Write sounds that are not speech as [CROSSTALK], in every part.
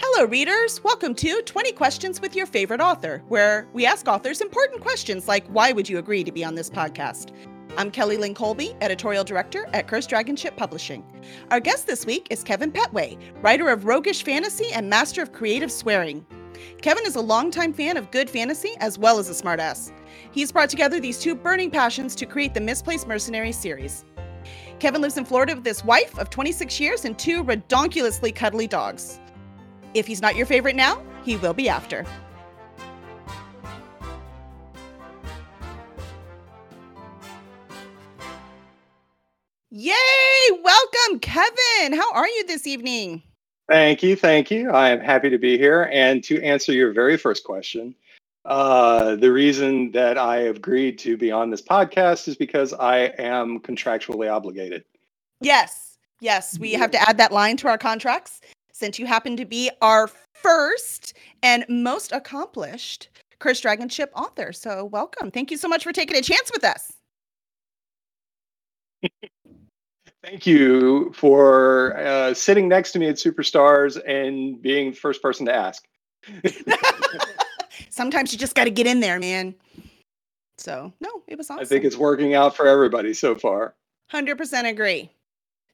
Hello, readers. Welcome to 20 Questions with Your Favorite Author, where we ask authors important questions like why would you agree to be on this podcast? I'm Kelly Lynn Colby, editorial director at Cursed Dragon Ship Publishing. Our guest this week is Kevin Petway, writer of roguish fantasy and master of creative swearing. Kevin is a longtime fan of good fantasy as well as a smartass. He's brought together these two burning passions to create the Misplaced Mercenary series. Kevin lives in Florida with his wife of 26 years and two redonkulously cuddly dogs. If he's not your favorite now, he will be after. Yay! Welcome, Kevin. How are you this evening? Thank you. Thank you. I am happy to be here. And to answer your very first question, uh, the reason that I agreed to be on this podcast is because I am contractually obligated. Yes. Yes. We have to add that line to our contracts since you happen to be our first and most accomplished Cursed Dragon Ship author. So, welcome. Thank you so much for taking a chance with us. [LAUGHS] Thank you for uh, sitting next to me at Superstars and being the first person to ask. [LAUGHS] Sometimes you just got to get in there, man. So, no, it was awesome. I think it's working out for everybody so far. 100% agree.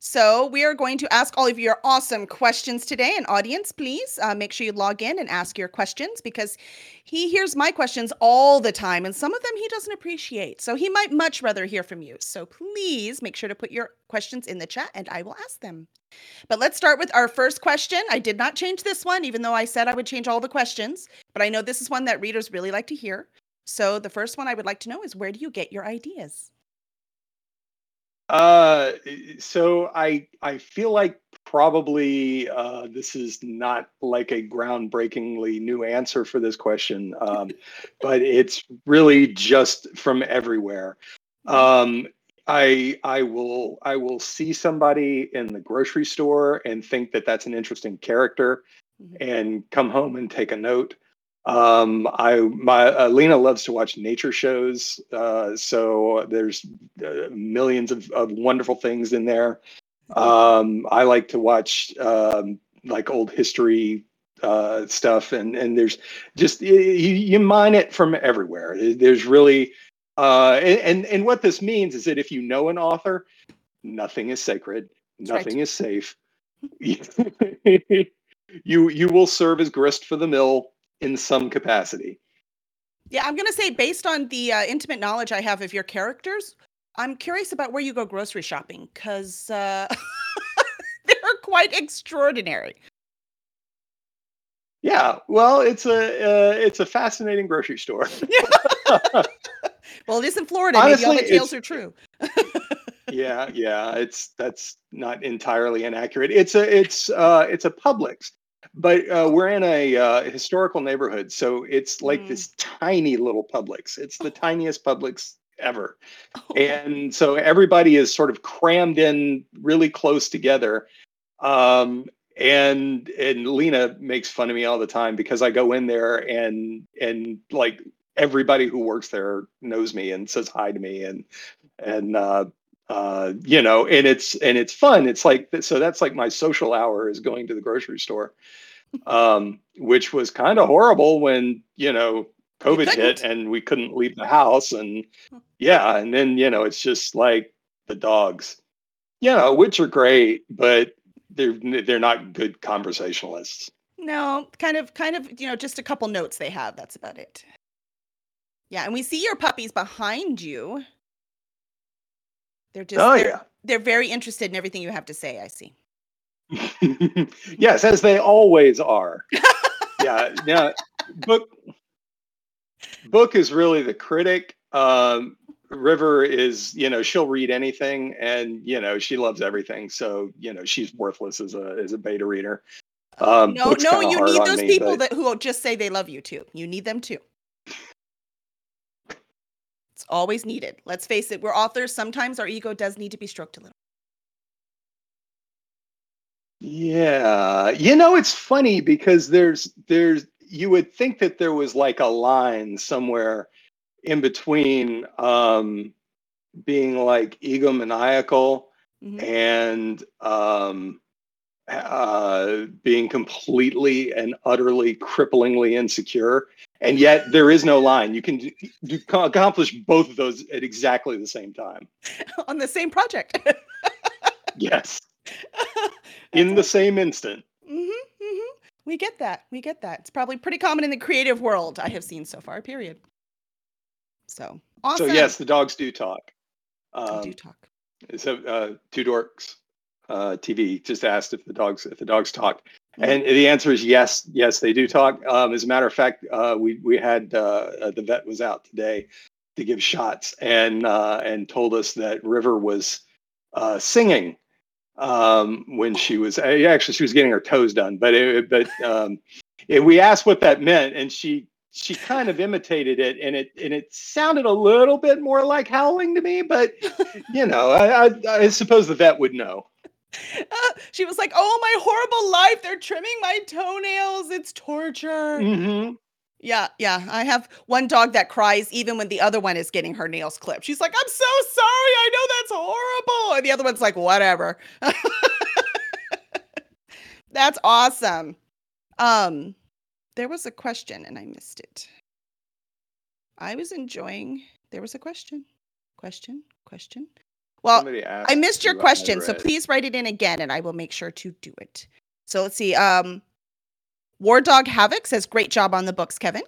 So, we are going to ask all of your awesome questions today. And, audience, please uh, make sure you log in and ask your questions because he hears my questions all the time. And some of them he doesn't appreciate. So, he might much rather hear from you. So, please make sure to put your questions in the chat and I will ask them. But let's start with our first question. I did not change this one, even though I said I would change all the questions. But I know this is one that readers really like to hear. So, the first one I would like to know is where do you get your ideas? Uh, so I I feel like probably uh, this is not like a groundbreakingly new answer for this question, um, [LAUGHS] but it's really just from everywhere. Um, I I will I will see somebody in the grocery store and think that that's an interesting character, mm-hmm. and come home and take a note. Um, I my uh, Lena loves to watch nature shows, uh, so there's uh, millions of, of wonderful things in there. Um, I like to watch um, like old history uh, stuff, and and there's just you, you mine it from everywhere. There's really uh, and and what this means is that if you know an author, nothing is sacred, nothing right. is safe. [LAUGHS] you you will serve as grist for the mill in some capacity. Yeah, I'm going to say, based on the uh, intimate knowledge I have of your characters, I'm curious about where you go grocery shopping because uh, [LAUGHS] they're quite extraordinary. Yeah, well, it's a uh, it's a fascinating grocery store. [LAUGHS] well, it is in Florida. Honestly, Maybe all the tales are true. [LAUGHS] yeah, yeah, it's that's not entirely inaccurate. It's a it's uh it's a Publix, but uh, we're in a uh, historical neighborhood, so it's like mm. this tiny little Publix. It's the tiniest Publix ever, oh. and so everybody is sort of crammed in really close together. Um, and and Lena makes fun of me all the time because I go in there and and like everybody who works there knows me and says hi to me and and uh, uh, you know, and it's and it's fun. It's like so that's like my social hour is going to the grocery store um, which was kind of horrible when you know COVID you hit and we couldn't leave the house, and yeah, and then you know it's just like the dogs, you know, which are great, but they're they're not good conversationalists. No, kind of, kind of, you know, just a couple notes they have. That's about it. Yeah, and we see your puppies behind you. They're just, oh they're, yeah, they're very interested in everything you have to say. I see. [LAUGHS] yes, as they always are. [LAUGHS] yeah, yeah. Book book is really the critic. Um, River is, you know, she'll read anything, and you know, she loves everything. So, you know, she's worthless as a as a beta reader. Um, no, no, you need those me, people but... that who will just say they love you too. You need them too. It's always needed. Let's face it, we're authors. Sometimes our ego does need to be stroked a little. Yeah. You know, it's funny because there's there's you would think that there was like a line somewhere in between um being like egomaniacal mm-hmm. and um uh, being completely and utterly cripplingly insecure. And yet there is no line. You can do, do, accomplish both of those at exactly the same time. [LAUGHS] On the same project. [LAUGHS] yes. [LAUGHS] In the same instant. Mm-hmm, mm-hmm. We get that. We get that. It's probably pretty common in the creative world I have seen so far, period. So awesome. So yes, the dogs do talk. Um, they do talk. So uh, two dorks uh, TV just asked if the dogs if the dogs talk. And the answer is yes, yes they do talk. Um, as a matter of fact, uh, we we had uh, uh, the vet was out today to give shots and uh, and told us that River was singing um, when she was actually she was getting her toes done, but it, but um, it, we asked what that meant, and she she kind of imitated it and it and it sounded a little bit more like howling to me but [LAUGHS] you know I, I, I suppose the vet would know uh, [LAUGHS] she was like oh my horrible life they're trimming my toenails it's torture mm-hmm. yeah yeah i have one dog that cries even when the other one is getting her nails clipped she's like i'm so sorry i know that's horrible and the other one's like whatever [LAUGHS] that's awesome um there was a question and I missed it. I was enjoying. There was a question. Question. Question. Well, I missed your question, so please write it in again, and I will make sure to do it. So let's see. Um, War Dog Havoc says, "Great job on the books, Kevin."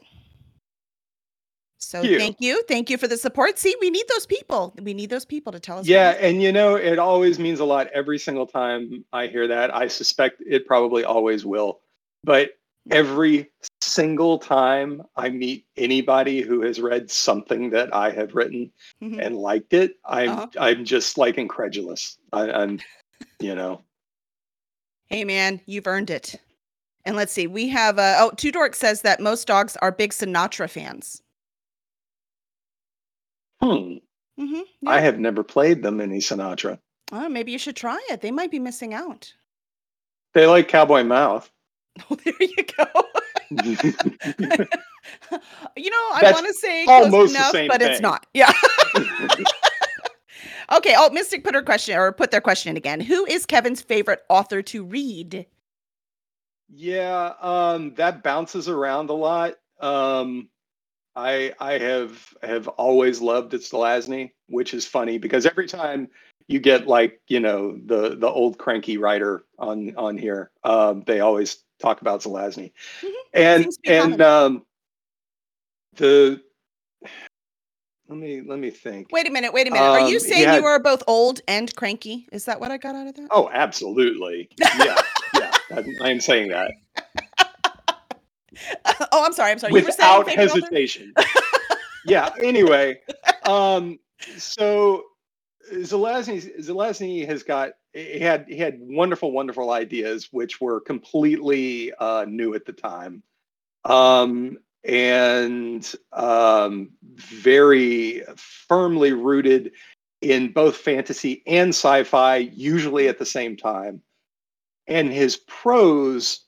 So you. thank you, thank you for the support. See, we need those people. We need those people to tell us. Yeah, and you know, it always means a lot every single time I hear that. I suspect it probably always will. But every single time I meet anybody who has read something that I have written mm-hmm. and liked it, I'm uh-huh. I'm just like incredulous. I, I'm, you know. Hey man, you've earned it. And let's see, we have uh, oh, Two Dork says that most dogs are big Sinatra fans. Hmm. Mm-hmm, yeah. I have never played them any Sinatra. Oh, maybe you should try it. They might be missing out. They like Cowboy Mouth. [LAUGHS] Oh, there you go. [LAUGHS] you know, I want to say close enough, but thing. it's not. Yeah. [LAUGHS] okay. Oh, Mystic put her question or put their question again. Who is Kevin's favorite author to read? Yeah, um, that bounces around a lot. Um, I I have have always loved it's Zelazny, which is funny because every time you get like you know the the old cranky writer on on here, um, they always talk about Zelazny. Mm-hmm. And and um, the let me let me think. Wait a minute, wait a minute. Are you um, saying had, you are both old and cranky? Is that what I got out of that? Oh, absolutely. Yeah, yeah. I, am saying that. [LAUGHS] oh, I'm sorry. I'm sorry. Without hesitation. yeah. Anyway, um, so Zelazny Zelazny has got he had he had wonderful wonderful ideas which were completely uh, new at the time. Um, and um, very firmly rooted in both fantasy and sci-fi usually at the same time. And his prose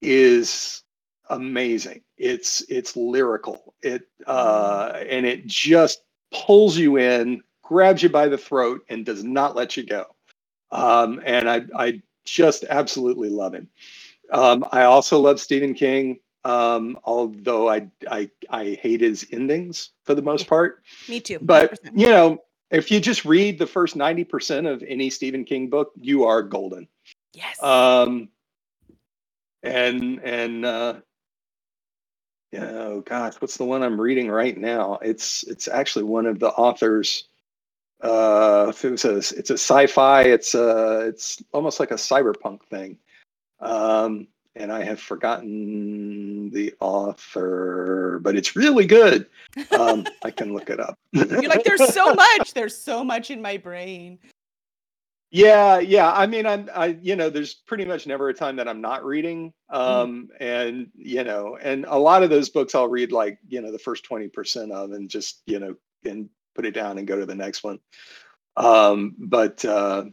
is amazing. It's it's lyrical. It uh, and it just pulls you in grabs you by the throat and does not let you go. Um, and I, I just absolutely love him. Um, I also love Stephen King, um, although I, I, I hate his endings for the most part. Me too. 100%. But, you know, if you just read the first 90% of any Stephen King book, you are golden. Yes. Um, and, and, uh, yeah, oh gosh, what's the one I'm reading right now? It's, it's actually one of the authors uh it's a it's a sci-fi it's a it's almost like a cyberpunk thing. Um and i have forgotten the author but it's really good. Um [LAUGHS] i can look it up. You're like there's so much there's so much in my brain. Yeah yeah. I mean i'm i you know there's pretty much never a time that i'm not reading. Mm. um mm. and you know and a lot of those books i'll read like you know the first 20% of and just you know and put it down and go to the next one. Um, but uh,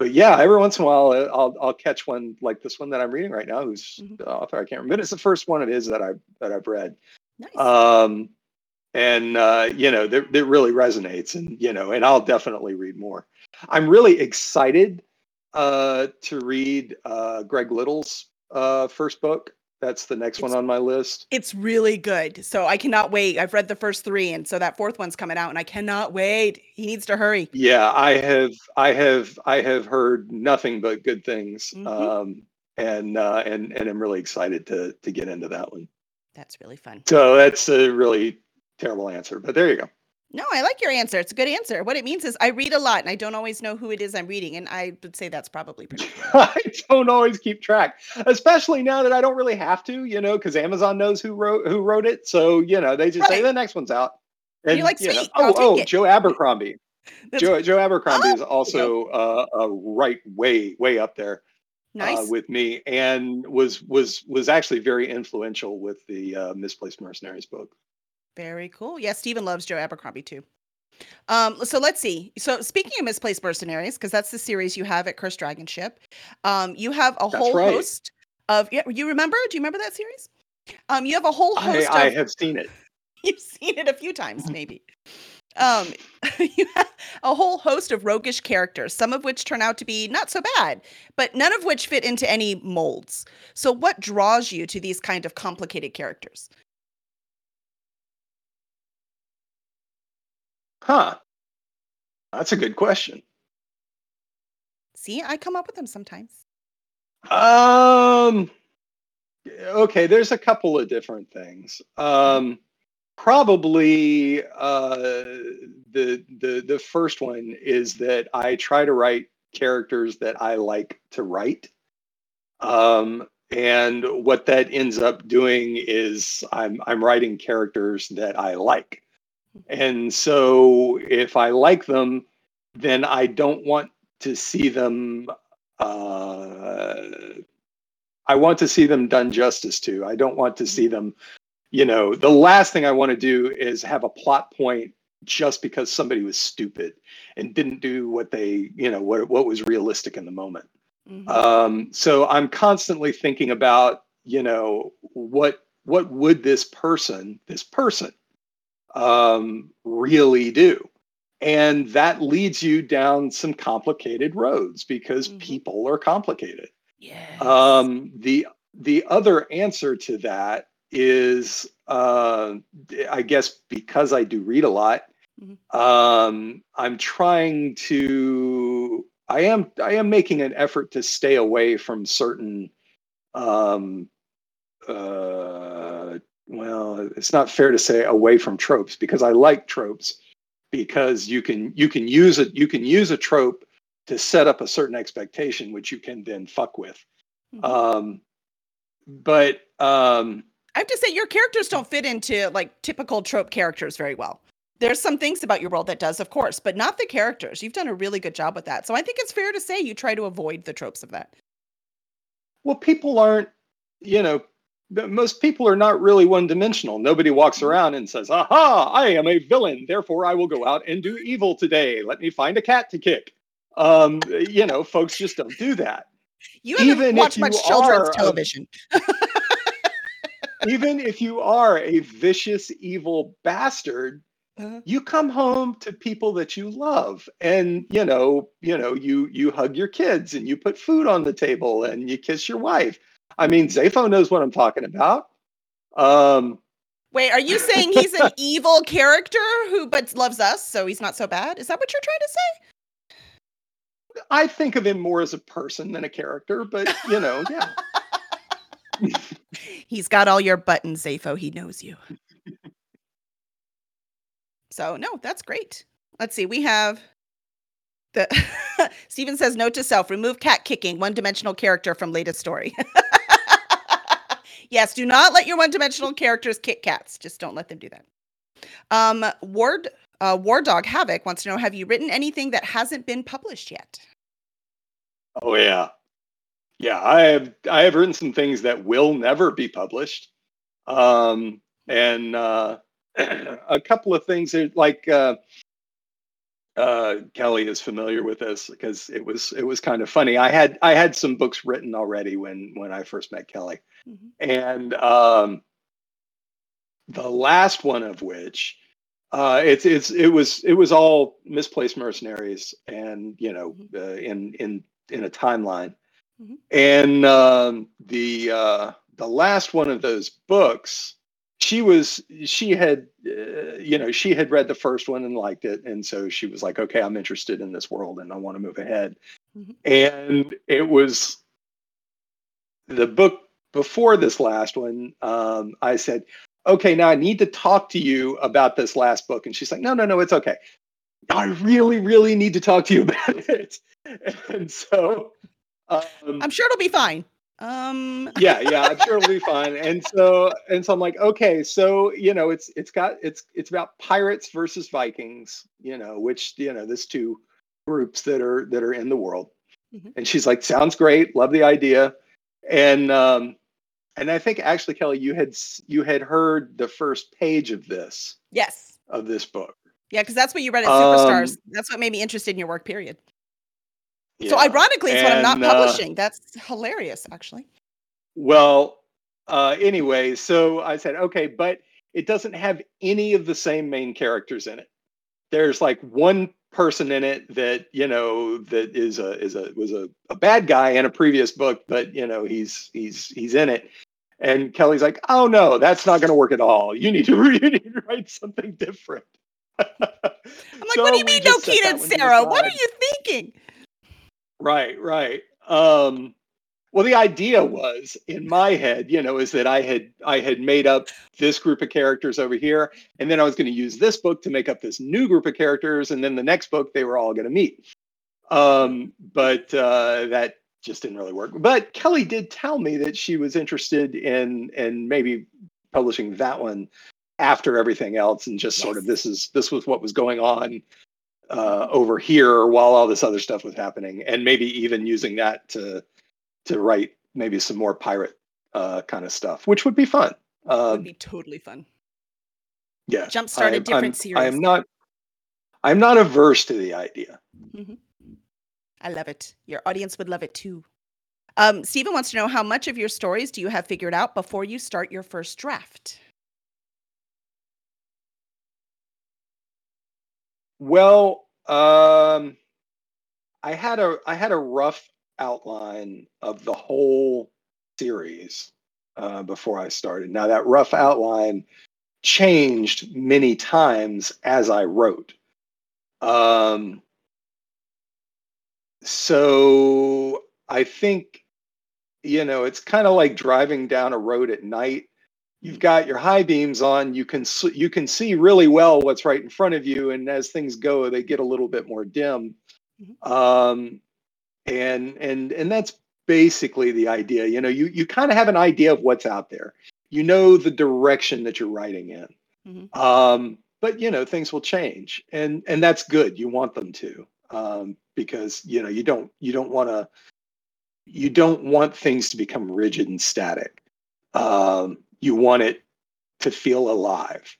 but yeah, every once in a while uh, I'll I'll catch one like this one that I'm reading right now, who's mm-hmm. the author I can't remember. But it's the first one it is that I that I've read. Nice. Um, and uh, you know that that really resonates, and you know, and I'll definitely read more. I'm really excited uh, to read uh, Greg Little's uh, first book. That's the next one on my list. It's really good. So I cannot wait. I've read the first three, and so that fourth one's coming out, and I cannot wait. He needs to hurry. Yeah, I have, I have, I have heard nothing but good things, Mhm. um, and uh, and and I'm really excited to to get into that one. That's really fun. So that's a really terrible answer, but there you go. No, I like your answer. It's a good answer. What it means is I read a lot, and I don't always know who it is I'm reading, and I would say that's probably pretty. [LAUGHS] I don't always keep track, especially now that I don't really have to, you know, because Amazon knows who wrote who wrote it. So you know, they just say the next one's out. And you're like, you know, "Sweet, I'll oh, oh, it." Joe Abercrombie. [LAUGHS] Joe, Joe Abercrombie Oh, is also uh, uh, right way way up there nice. uh, with me, and was was was actually very influential with the uh, Misplaced Mercenaries book. Very cool. Yeah, Stephen loves Joe Abercrombie too. Um, so let's see. So speaking of misplaced mercenaries, because that's the series you have at Cursed Dragon Ship, um, you have a That's whole right. host of. Yeah, you remember? Do you remember that series? Um, you have a whole I, host I of. have seen it. [LAUGHS] You've seen it a few times, maybe. Um, [LAUGHS] you have a whole host of roguish characters, some of which turn out to be not so bad, but none of which fit into any molds. So, what draws you to these kind of complicated characters? Huh. That's a good question. See, I come up with them sometimes. Um. Okay, there's a couple of different things. Um, probably uh, the the the first one is that I try to write characters that I like to write. Um, and what that ends up doing is I'm I'm writing characters that I like. And so if I like them, then I don't want to see them uh, I want to see them done justice to. I don't want to see them, you know, the last thing I want to do is have a plot point just because somebody was stupid and didn't do what they, you know, what what was realistic in the moment. Mhm. Um, so I'm constantly thinking about, you know, what what would this person, this person, um, really do? And that leads you down some complicated roads because Mhm. people are complicated. Yes. Um, the the other answer to that is, uh, I guess, because I do read a lot. Mhm. Um, I'm trying to. I am. I am making an effort to stay away from certain. Um, uh, well, it's not fair to say away from tropes because I like tropes because you can you can use it. You can use a trope to set up a certain expectation, which you can then fuck with. Mhm. Um, but um, I have to say, your characters don't fit into like typical trope characters very well. There's some things about your world that does, of course, but not the characters. You've done a really good job with that. So I think it's fair to say you try to avoid the tropes of that. well, people aren't, you know, most people are not really one dimensional. Nobody walks around and says, "Aha! I am a villain, therefore I will go out and do evil today. Let me find a cat to kick." Um, you know, folks just don't do that. You haven't Even if watched you much children's are a- television. [LAUGHS] Even if you are a vicious, evil bastard, Uh-huh. you come home to people that you love and you know you know you you hug your kids and you put food on the table and you kiss your wife i mean Zapho knows what i'm talking about um Wait, are you saying he's an [LAUGHS] evil character who but loves us, so he's not so bad? Is that what you're trying to say? i think of him more as a person than a character but you know yeah [LAUGHS] He's got all your buttons, Zapho. He knows you. so no, that's great. Let's see. We have the [LAUGHS] Steven says note to self: remove cat kicking, one-dimensional character from latest story. Yes, do not let your one-dimensional characters kick cats. Just don't let them do that. Um, Ward uh, War Dog Havoc wants to know: Have you written anything that hasn't been published yet? oh yeah yeah i have i have written some things that will never be published um and uh [CLEARS THROAT] a couple of things like uh uh kelly is familiar with this because it was it was kind of funny i had i had some books written already when when i first met kelly Mhm. and um the last one of which uh it's it's it was it was all misplaced mercenaries and you know uh, in in in a timeline. Mhm. And um, the uh, the last one of those books, she was she had uh, you know she had read the first one and liked it, and so she was like, okay, I'm interested in this world and I want to move ahead. Mhm. And it was the book before this last one. Um, I said, okay, now I need to talk to you about this last book, and she's like, no, no, no, it's okay. I really, really need to talk to you [LAUGHS] about it. And so, um, I'm sure it'll be fine. Um, [LAUGHS] yeah, yeah, I'm sure it'll be fine. And so, and so I'm like, okay, so you know, it's it's got it's it's about pirates versus Vikings, you know, which you know, there's two groups that are that are in the world. Mhm. And she's like, sounds great, love the idea, and um, and I think actually, Kelly, you had you had heard the first page of this yes. of this book. Yeah, because that's what you read at Um, Superstars. that's what made me interested in your work, period. So ironically, it's what I'm not And, uh, publishing. That's hilarious, actually. Well, uh, anyway, so I said, okay, but it doesn't have any of the same main characters in it. There's like one person in it that you know that is a is a was a, a bad guy in a previous book, but you know he's he's he's in it. And Kelly's like, oh no, that's not going to work at all. You need to [LAUGHS] you need to write something different. [LAUGHS] I'm like, what do you mean, no Keaton and Sarah? What are you thinking? Right, right. Um, well, the idea was in my head, you know, is that I had I had made up this group of characters over here, and then I was going to use this book to make up this new group of characters, and then the next book they were all going to meet. Um, but uh, that just didn't really work. But Kelly did tell me that she was interested in in maybe publishing that one after everything else, and just sort of this is this was what was going on uh, over here while all this other stuff was happening, and maybe even using that to to write maybe some more pirate uh, kind of stuff, which would be fun. Would Um, be totally fun. yeah, Jumpstart a different I'm- series. I am not. I'm not averse to the idea. Mm-hmm. I love it. Your audience would love it too. Um, Stephen wants to know how much of your stories do you have figured out before you start your first draft? Well, um, I had a I had a rough outline of the whole series uh, before I started. Now that rough outline changed many times as I wrote. Um, so I think you know it's kind of like driving down a road at night you've got your high beams on you can you can see really well what's right in front of you and as things go they get a little bit more dim. Mhm. um and and and that's basically the idea you know you you kind of have an idea of what's out there. You know the direction that you're writing in. Mhm. um but you know things will change and and that's good. You want them to um because you know you don't you don't want to you don't want things to become rigid and static. Um, you want it to feel alive.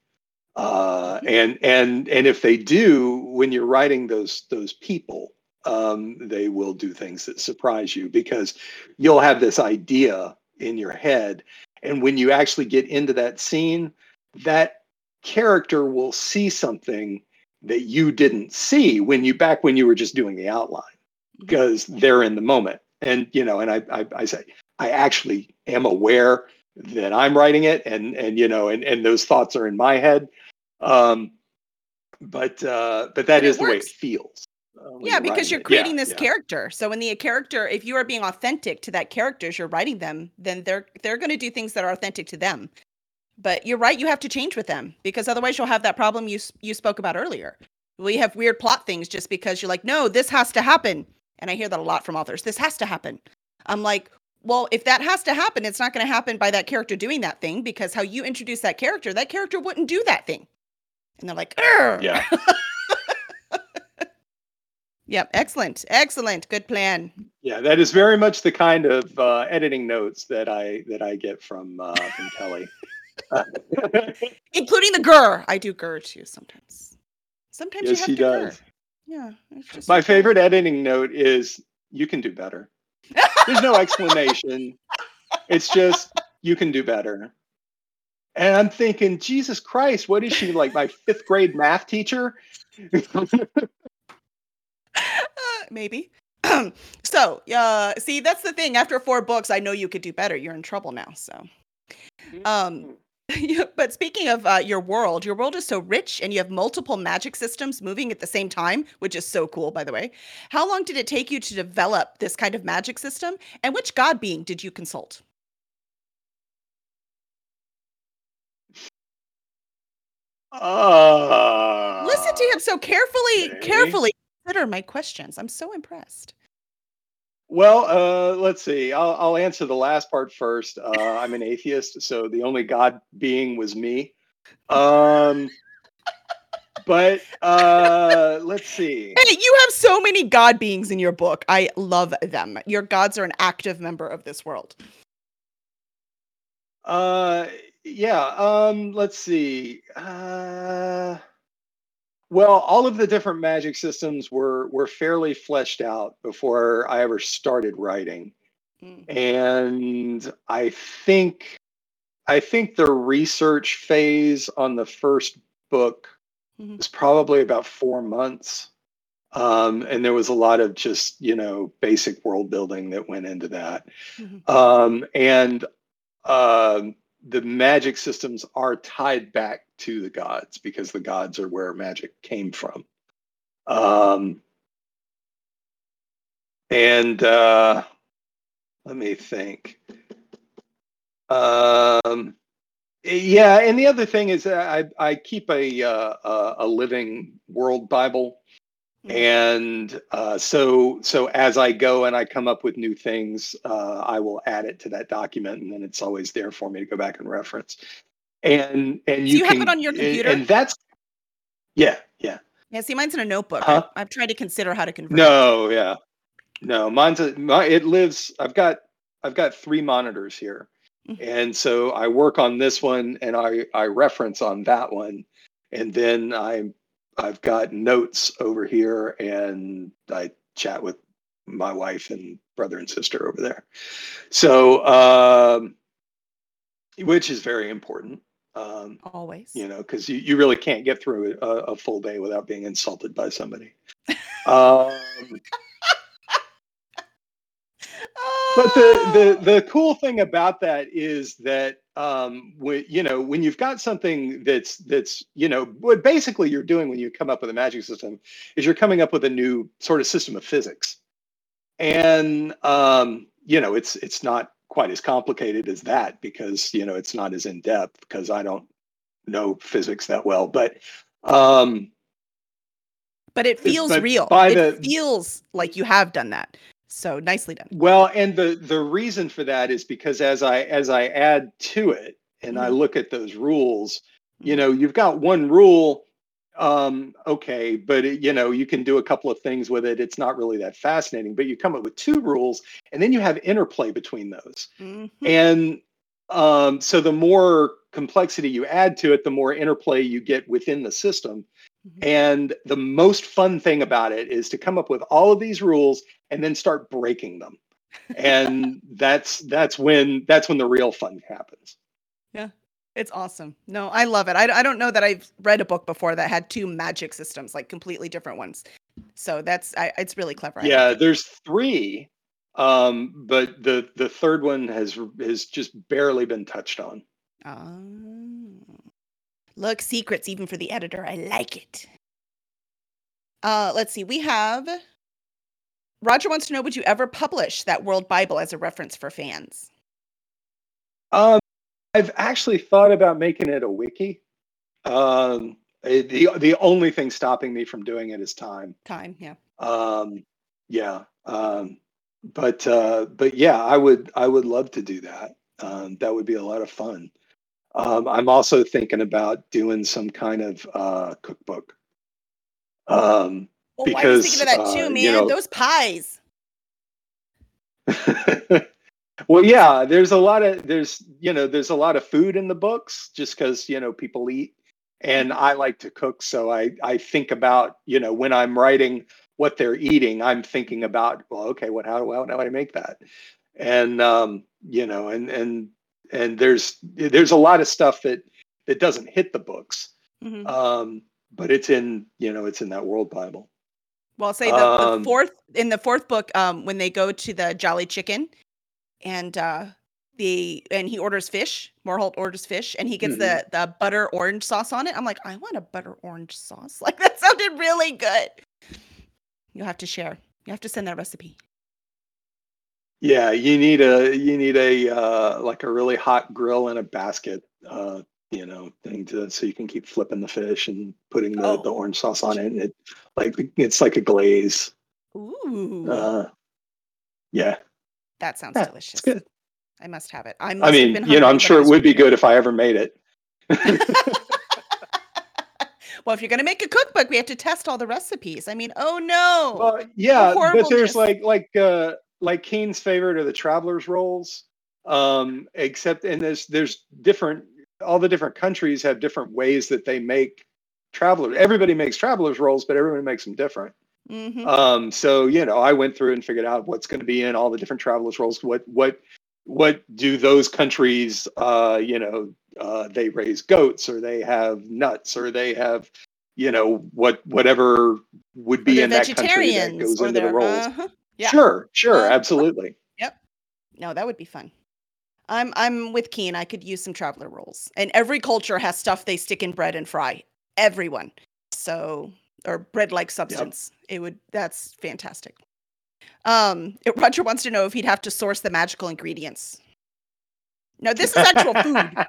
Uh, and and and if they do when you're writing those those people um, they will do things that surprise you because you'll have this idea in your head. And when you actually get into that scene that character will see something that you didn't see when you back when you were just doing the outline because they're in the moment. And you know and I, I i say i actually am aware that i'm writing it and and you know and and those thoughts are in my head um but uh but that is the way it feels uh, Yeah, because you're it. creating Yeah, this yeah. character. So when the character, if you are being authentic to that character as you're writing them, then they're they're going to do things that are authentic to them. But you're right, you have to change with them because otherwise you'll have that problem you you spoke about earlier. We have weird plot things just because you're like, no, this has to happen, and I hear that a lot from authors. This has to happen. I'm like, well, if that has to happen, it's not going to happen by that character doing that thing because how you introduce that character, that character wouldn't do that thing. And they're like, "Urgh." yeah [LAUGHS] Yep, excellent, excellent, good plan. yeah that is very much the kind of uh editing notes that i that i get from uh from kelly [LAUGHS] including the gur. I do gur too sometimes. Sometimes yes you have he to gur. does Yeah, it's just my favorite editing note is you can do better there's no explanation it's just you can do better and i'm thinking jesus christ what is she like my fifth grade math teacher Uh, [LAUGHS] maybe. [CLEARS THROAT] so, uh, see, that's the thing. After four books, I know you could do better. You're in trouble now. So, um, but speaking of uh, your world, your world is so rich and you have multiple magic systems moving at the same time, which is so cool, by the way. How long did it take you to develop this kind of magic system? And which god being did you consult? Uh, Listen to him so carefully, okay. carefully consider my questions. I'm so impressed. Well, uh, let's see. I'll, I'll answer the last part first. Uh, I'm an atheist, so the only God being was me. Um, but uh, let's see. Hey, you have so many god beings in your book. I love them. Your gods are an active member of this world. Uh, yeah. Um, let's see. Uh, well, all of the different magic systems were were fairly fleshed out before I ever started writing, Mm. and I think I think the research phase on the first book Mhm. was probably about four months. Um, and there was a lot of just, you know, basic world building that went into that. Mhm. Um, and um, the magic systems are tied back to the gods because the gods are where magic came from. Um, and uh, let me think. Um, yeah, and the other thing is I I keep a uh, a, living world Bible, Mhm. and uh, so so as I go and I come up with new things, uh, I will add it to that document, and then it's always there for me to go back and reference. And and you, you have it on your computer? and that's yeah yeah Yeah, see, mine's in a notebook. Huh? I've tried to consider how to convert. no yeah no mine's a, my, it lives. I've got I've got three monitors here, Mhm. and so I work on this one and I I reference on that one, and then I I've got notes over here and I chat with my wife and brother and sister over there. So um which is very important. Um Always. you know, because you, you really can't get through a, a full day without being insulted by somebody. um, [LAUGHS] but the, the the cool thing about that is that um when you know when you've got something that's that's you know what basically you're doing when you come up with a magic system is you're coming up with a new sort of system of physics and um you know it's it's not quite as complicated as that because you know it's not as in depth because i don't know physics that well but um but it feels but real. it the- feels like you have done that. So nicely done. Well, and the the reason for that is because as I as I add to it and I Mhm. look at those rules, you Mhm. know, you've got one rule um okay, but it, you know, you can do a couple of things with it. It's not really that fascinating, but you come up with two rules and then you have interplay between those. Mhm. And um so the more complexity you add to it, the more interplay you get within the system. Mhm. And the most fun thing about it is to come up with all of these rules and then start breaking them. [LAUGHS] And that's that's when that's when the real fun happens. It's awesome. No, I love it. I, I don't know that I've read a book before that had two magic systems, like completely different ones. So that's I, it's really clever. Yeah, there's three, um, but the the third one has has just barely been touched on. Oh. Look, secrets even for the editor. I like it. Uh, let's see. We have Roger wants to know: Would you ever publish that World Bible as a reference for fans? Um, I've actually thought about making it a wiki. Um, the the only thing stopping me from doing it is time. Time, yeah. Um, yeah. Um, but uh, but yeah, I would I would love to do that. Um, that would be a lot of fun. Um, I'm also thinking about doing some kind of uh, cookbook. Um, Well, I was Because, thinking of that uh, too, you man. know- Those pies. [LAUGHS] well, yeah, there's a lot of there's you know there's a lot of food in the books just because you know people eat, and I like to cook, so I I think about you know when I'm writing what they're eating, I'm thinking about well, okay, what how how do I make that, and um, you know, and and and there's there's a lot of stuff that that doesn't hit the books, Mhm. um, but it's in you know it's in that world Bible. Well, say the, Um, the fourth in the fourth book, um, when they go to the Jolly Chicken, and uh, the and he orders fish. Morholt orders fish, and he gets Mhm. the the butter orange sauce on it. I'm like, I want a butter orange sauce. [LAUGHS] Like that sounded really good. You'll have to share. You have to send that recipe. Yeah, you need a you need a uh, like a really hot grill and a basket, uh, you know, thing to so you can keep flipping the fish and putting the, the Oh. orange sauce on it. And it like it's like a glaze. Ooh, Uh, yeah, that sounds yeah, delicious. it's good. I must have it. I, must I have mean, been you know, I'm sure it would be reading good if I ever made it. [LAUGHS] well, if you're gonna make a cookbook, we have to test all the recipes. I mean, oh no. Well, yeah, but there's like like uh like Keen's favorite are the travelers rolls. Um, except and there's there's different all the different countries have different ways that they make travelers. Everybody makes travelers rolls, but everybody makes them different. Mhm. Um, so you know, I went through and figured out what's going to be in all the different travelers rolls. What what what do those countries? Uh, you know, uh, they raise goats, or they have nuts, or they have, you know, what whatever would be in that country that vegetarians, goes into the rolls. uh-huh. Yeah. Sure, sure, Uh-huh. absolutely. Yep. No, that would be fun. I'm I'm with Keen. I could use some traveler rolls. And every culture has stuff they stick in bread and fry. Everyone. So or bread like substance. It would that's fantastic. Um it- Roger wants to know if he'd have to source the magical ingredients. No, this is actual food. [LAUGHS]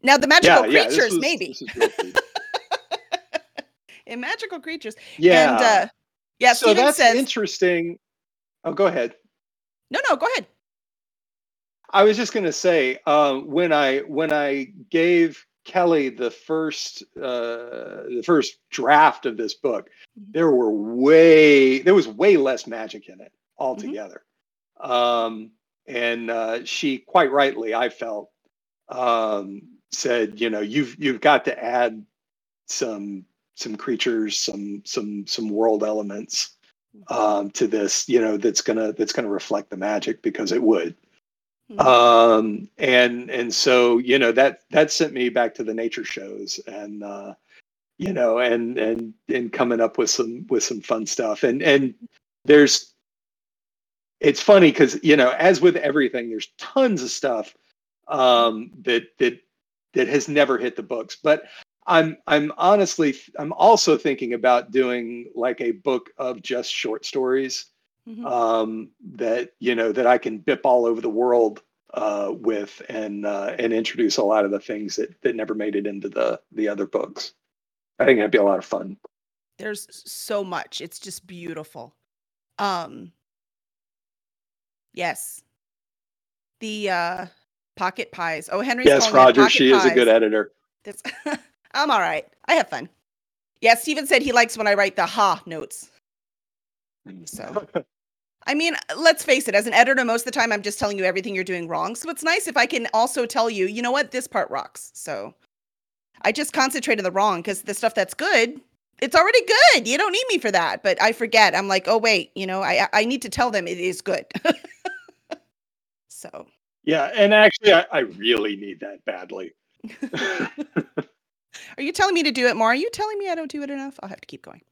Now the magical yeah, yeah. Creatures, was, maybe. This is real. In [LAUGHS] magical creatures. Yeah. And uh yeah, so Steven that's says interesting. Oh, go ahead. No, no, go ahead. I was just going to say um, when I when I gave Kelly the first uh, the first draft of this book, Mhm. there were way there was way less magic in it altogether, um, and uh, she quite rightly I felt um, said you know you've you've got to add some some creatures some some some world elements um, to this you know that's gonna that's gonna reflect the magic because it would Mhm. um and and so you know that that sent me back to the nature shows and uh you know and and and coming up with some with some fun stuff. And and there's it's funny because you know as with everything there's tons of stuff um that that that has never hit the books. But i'm i'm honestly i'm also thinking about doing like a book of just short stories Mhm. um, that you know that I can bip all over the world uh, with and uh, and introduce a lot of the things that that never made it into the the other books. I think that'd be a lot of fun. There's so much. It's just beautiful. Um Yes. The uh pocket pies. Oh, Henry. yes, Roger, she is a good editor. That's [LAUGHS] I'm all right. I have fun. Yeah, Steven said he likes when I write the ha notes. So [LAUGHS] I mean, let's face it, as an editor, most of the time I'm just telling you everything you're doing wrong. So it's nice if I can also tell you, you know what, this part rocks. So I just concentrated the wrong because the stuff that's good, it's already good. You don't need me for that. But I forget. I'm like, oh wait, you know, I I need to tell them it is good. [LAUGHS] so yeah, and actually, I, I really need that badly. [LAUGHS] Are you telling me to do it more? Are you telling me I don't do it enough? I'll have to keep going.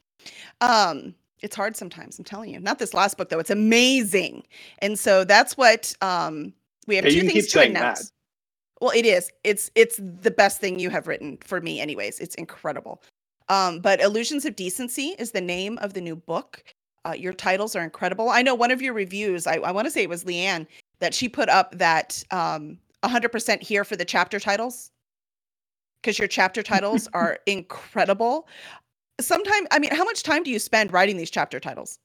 Um, it's hard sometimes, I'm telling you. Not this last book though. It's amazing. And so that's what um we have Yeah, two things to saying that. announce. Well, it is. It's it's the best thing you have written for me anyways. It's incredible. Um, but Illusions of Decency is the name of the new book. Uh, your titles are incredible. I know one of your reviews, I, I want to say it was Leanne, that she put up that um 100% here for the chapter titles because your chapter titles [LAUGHS] are incredible. Sometime, I mean, how much time do you spend writing these chapter titles?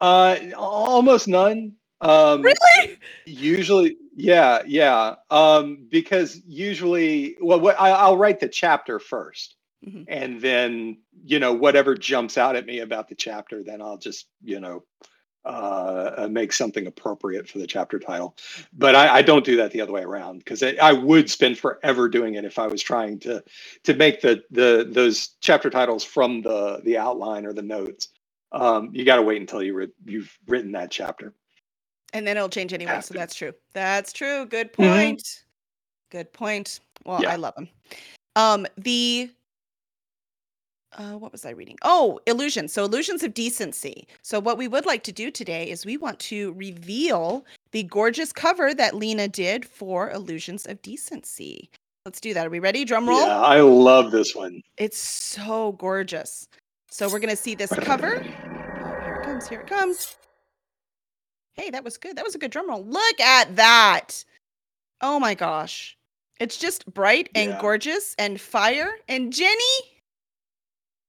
Uh, almost none. Um, Really? Usually, yeah, yeah. Um, because usually, well, what I, I'll write the chapter 1st Mhm. and then you know whatever jumps out at me about the chapter, then I'll just you know uh, uh, make something appropriate for the chapter title. But I, I don't do that the other way around because I, I would spend forever doing it if I was trying to to make the the those chapter titles from the the outline or the notes. Um, you got to wait until you re- you've written that chapter. And then it'll change anyway. Have So that's true. That's true. Good Mhm. point. Good point. Well, Yeah. I love them. Um, the uh, what was I reading? Oh, illusions. So illusions of decency. So what we would like to do today is we want to reveal the gorgeous cover that Lena did for illusions of decency. Let's do that. Are we ready? Drum roll. Yeah, I love this one. It's so gorgeous. So we're gonna see this cover. Oh, here it comes. Here it comes. Hey, that was good. That was a good drum roll. Look at that. Oh my gosh. It's just bright and Yeah. gorgeous and fire and Jenny.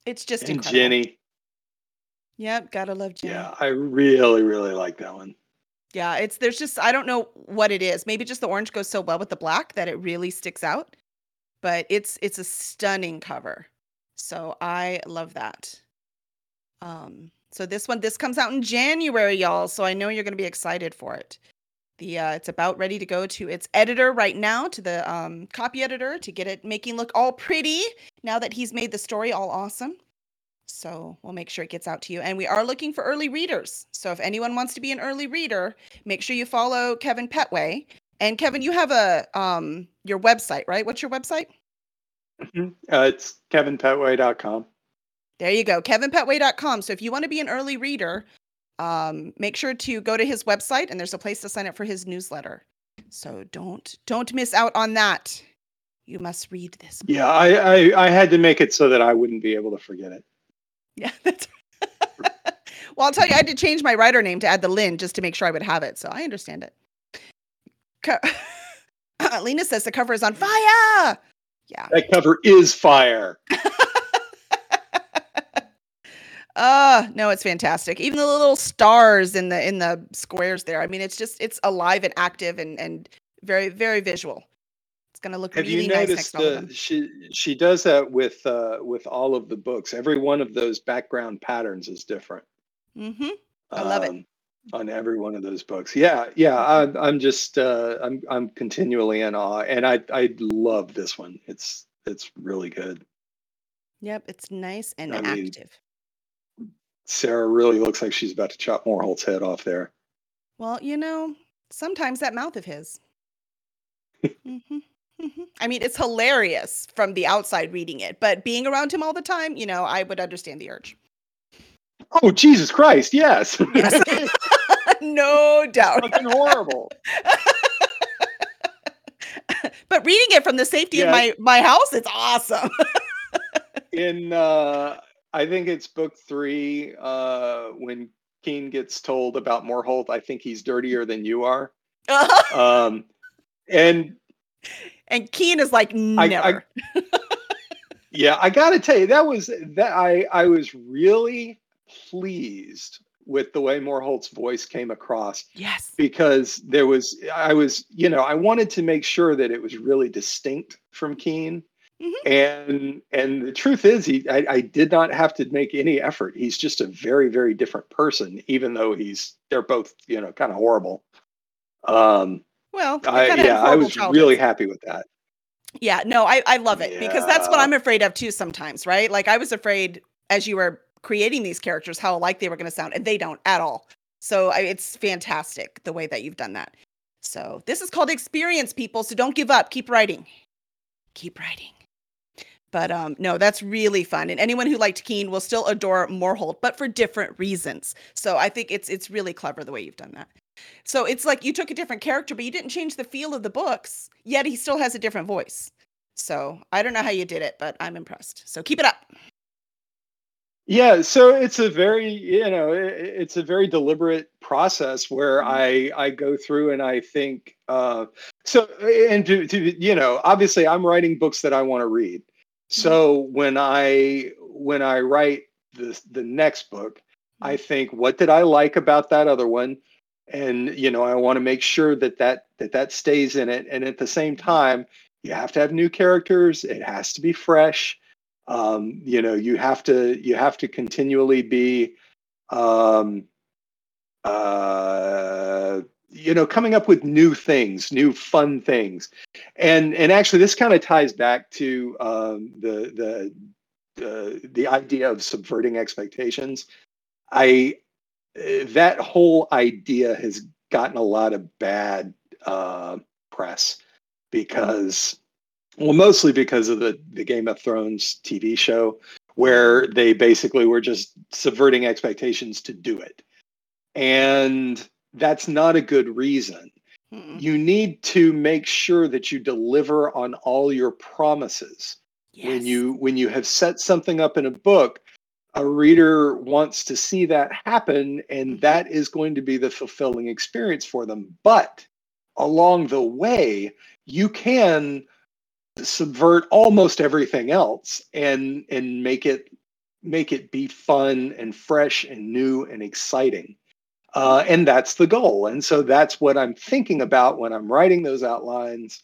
It's just And incredible. Jenny. Yep, gotta love Jenny. Yeah, I really, really like that one. Yeah, it's there's just I don't know what it is. Maybe just the orange goes so well with the black that it really sticks out. But it's it's a stunning cover. So I love that. Um so this one this comes out in January, y'all. So I know you're going to be excited for it. The uh it's about ready to go to its editor right now to the um copy editor to get it making look all pretty now that he's made the story all awesome. So we'll make sure it gets out to you. And we are looking for early readers. So if anyone wants to be an early reader, make sure you follow Kevin Petway. And Kevin, you have a um your website, right? What's your website? Mhm. Uh, it's kevinpetway.com. There you go, kevinpetway.com. So if you want to be an early reader, um, make sure to go to his website and there's a place to sign up for his newsletter. So don't don't miss out on that. You must read this. book. Yeah, I, I I had to make it so that I wouldn't be able to forget it. Yeah, [LAUGHS] that's [LAUGHS] well, I'll tell you, I had to change my writer name to add the Lynn just to make sure I would have it. So I understand it. Co- [LAUGHS] Lena says the cover is on fire. Yeah. That cover is fire. Uh no, it's fantastic. Even the little stars in the in the squares there. I mean, it's just it's alive and active and and very very visual. It's gonna look Have really you nice next noticed to of uh, she she does that with uh, with all of the books. Every one of those background patterns is different. Mm-hmm. I love it. um, on every one of those books. Yeah, yeah. I'm I'm just uh, I'm I'm continually in awe, and I I love this one. It's it's really good. Yep, it's nice and I mean, active. Sarah really looks like she's about to chop Moreholt's head off there. Well, you know, sometimes that mouth of his. [LAUGHS] hmm hmm I mean, it's hilarious from the outside reading it, but being around him all the time, you know, I would understand the urge. Oh Jesus Christ! Yes, Yes. [LAUGHS] no doubt. fucking horrible. [LAUGHS] but reading it from the safety of my my house, it's awesome. In uh, I think it's book three uh, when Keen gets told about Moreholt. I think he's dirtier than you are. [LAUGHS] Um, and and Keen is like I- never. [LAUGHS] Yeah, I got to tell you that was that I I was really pleased with the way Moreholt's voice came across yes. because there was I was you know I wanted to make sure that it was really distinct from Keen. Mhm. And and the truth is he I, I did not have to make any effort. He's just a very very different person even though he's they're both, you know, kind of horrible. Um Well, I, yeah, I was childhoods. really happy with that. Yeah, no, I, I love it because that's what I'm afraid of too sometimes, right? Like I was afraid as you were creating these characters how alike they were going to sound, and they don't at all. So I, it's fantastic the way that you've done that. So this is called experience, people. So don't give up. Keep writing. Keep writing. But um, no, that's really fun. And anyone who liked Keen will still adore Moreholt, but for different reasons. So I think it's it's really clever the way you've done that. So it's like you took a different character, but you didn't change the feel of the books, yet he still has a different voice. So I don't know how you did it, but I'm impressed. So keep it up. Yeah, so it's a very, you know, it's a very deliberate process where Mhm. I I go through and I think uh so and to, to you know, obviously I'm writing books that I want to read. So when I when I write the the next book, I think what did I like about that other one? And you know, I want to make sure that that that that stays in it. And at the same time, you have to have new characters, it has to be fresh. Um, you know you have to you have to continually be um, uh, you know coming up with new things new fun things and and actually this kind of ties back to um, the the uh, the idea of subverting expectations i that whole idea has gotten a lot of bad uh, press because well mostly because of the the game of thrones tv show where they basically were just subverting expectations to do it. And that's not a good reason. Mm-mm. You need to make sure that you deliver on all your promises. When you when you have set something up in a book, a reader wants to see that happen and Mhm. that is going to be the fulfilling experience for them. But along the way, you can subvert almost everything else and and make it make it be fun and fresh and new and exciting uh, and that's the goal. And so that's what i'm thinking about when i'm writing those outlines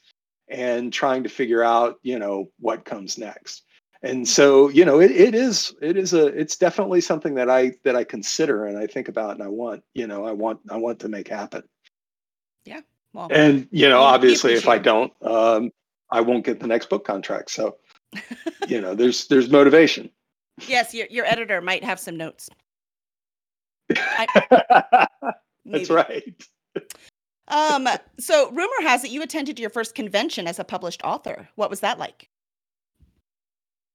and trying to figure out you know what comes next. And so you know it, it is it is a it's definitely something that i that i consider and i think about and i want you know i want i want to make happen. Yeah. well, and you know obviously if i don't um i won't get the next book contract. So [LAUGHS] you know there's there's motivation. Yes, your your editor might have some notes. [LAUGHS] that's right. Um, so rumor has it you attended your first convention as a published author. What was that like?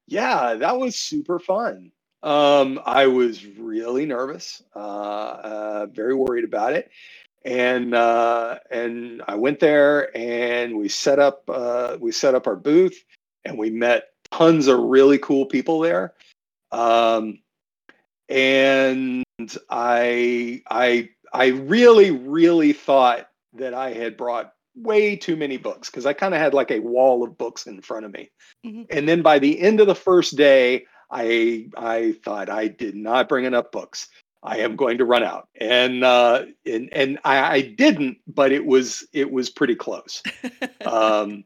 yeah that was super fun. Um i was really nervous uh, uh very worried about it. And uh and i went there and we set up uh we set up our booth and we met tons of really cool people there. Um and i i i really really thought that i had brought way too many books because i kind of had like a wall of books in front of me. Mhm. and then by the end of the first day i i thought i did not bring enough books. I am going to run out. And uh and and i, I didn't but it was it was pretty close. [LAUGHS] Um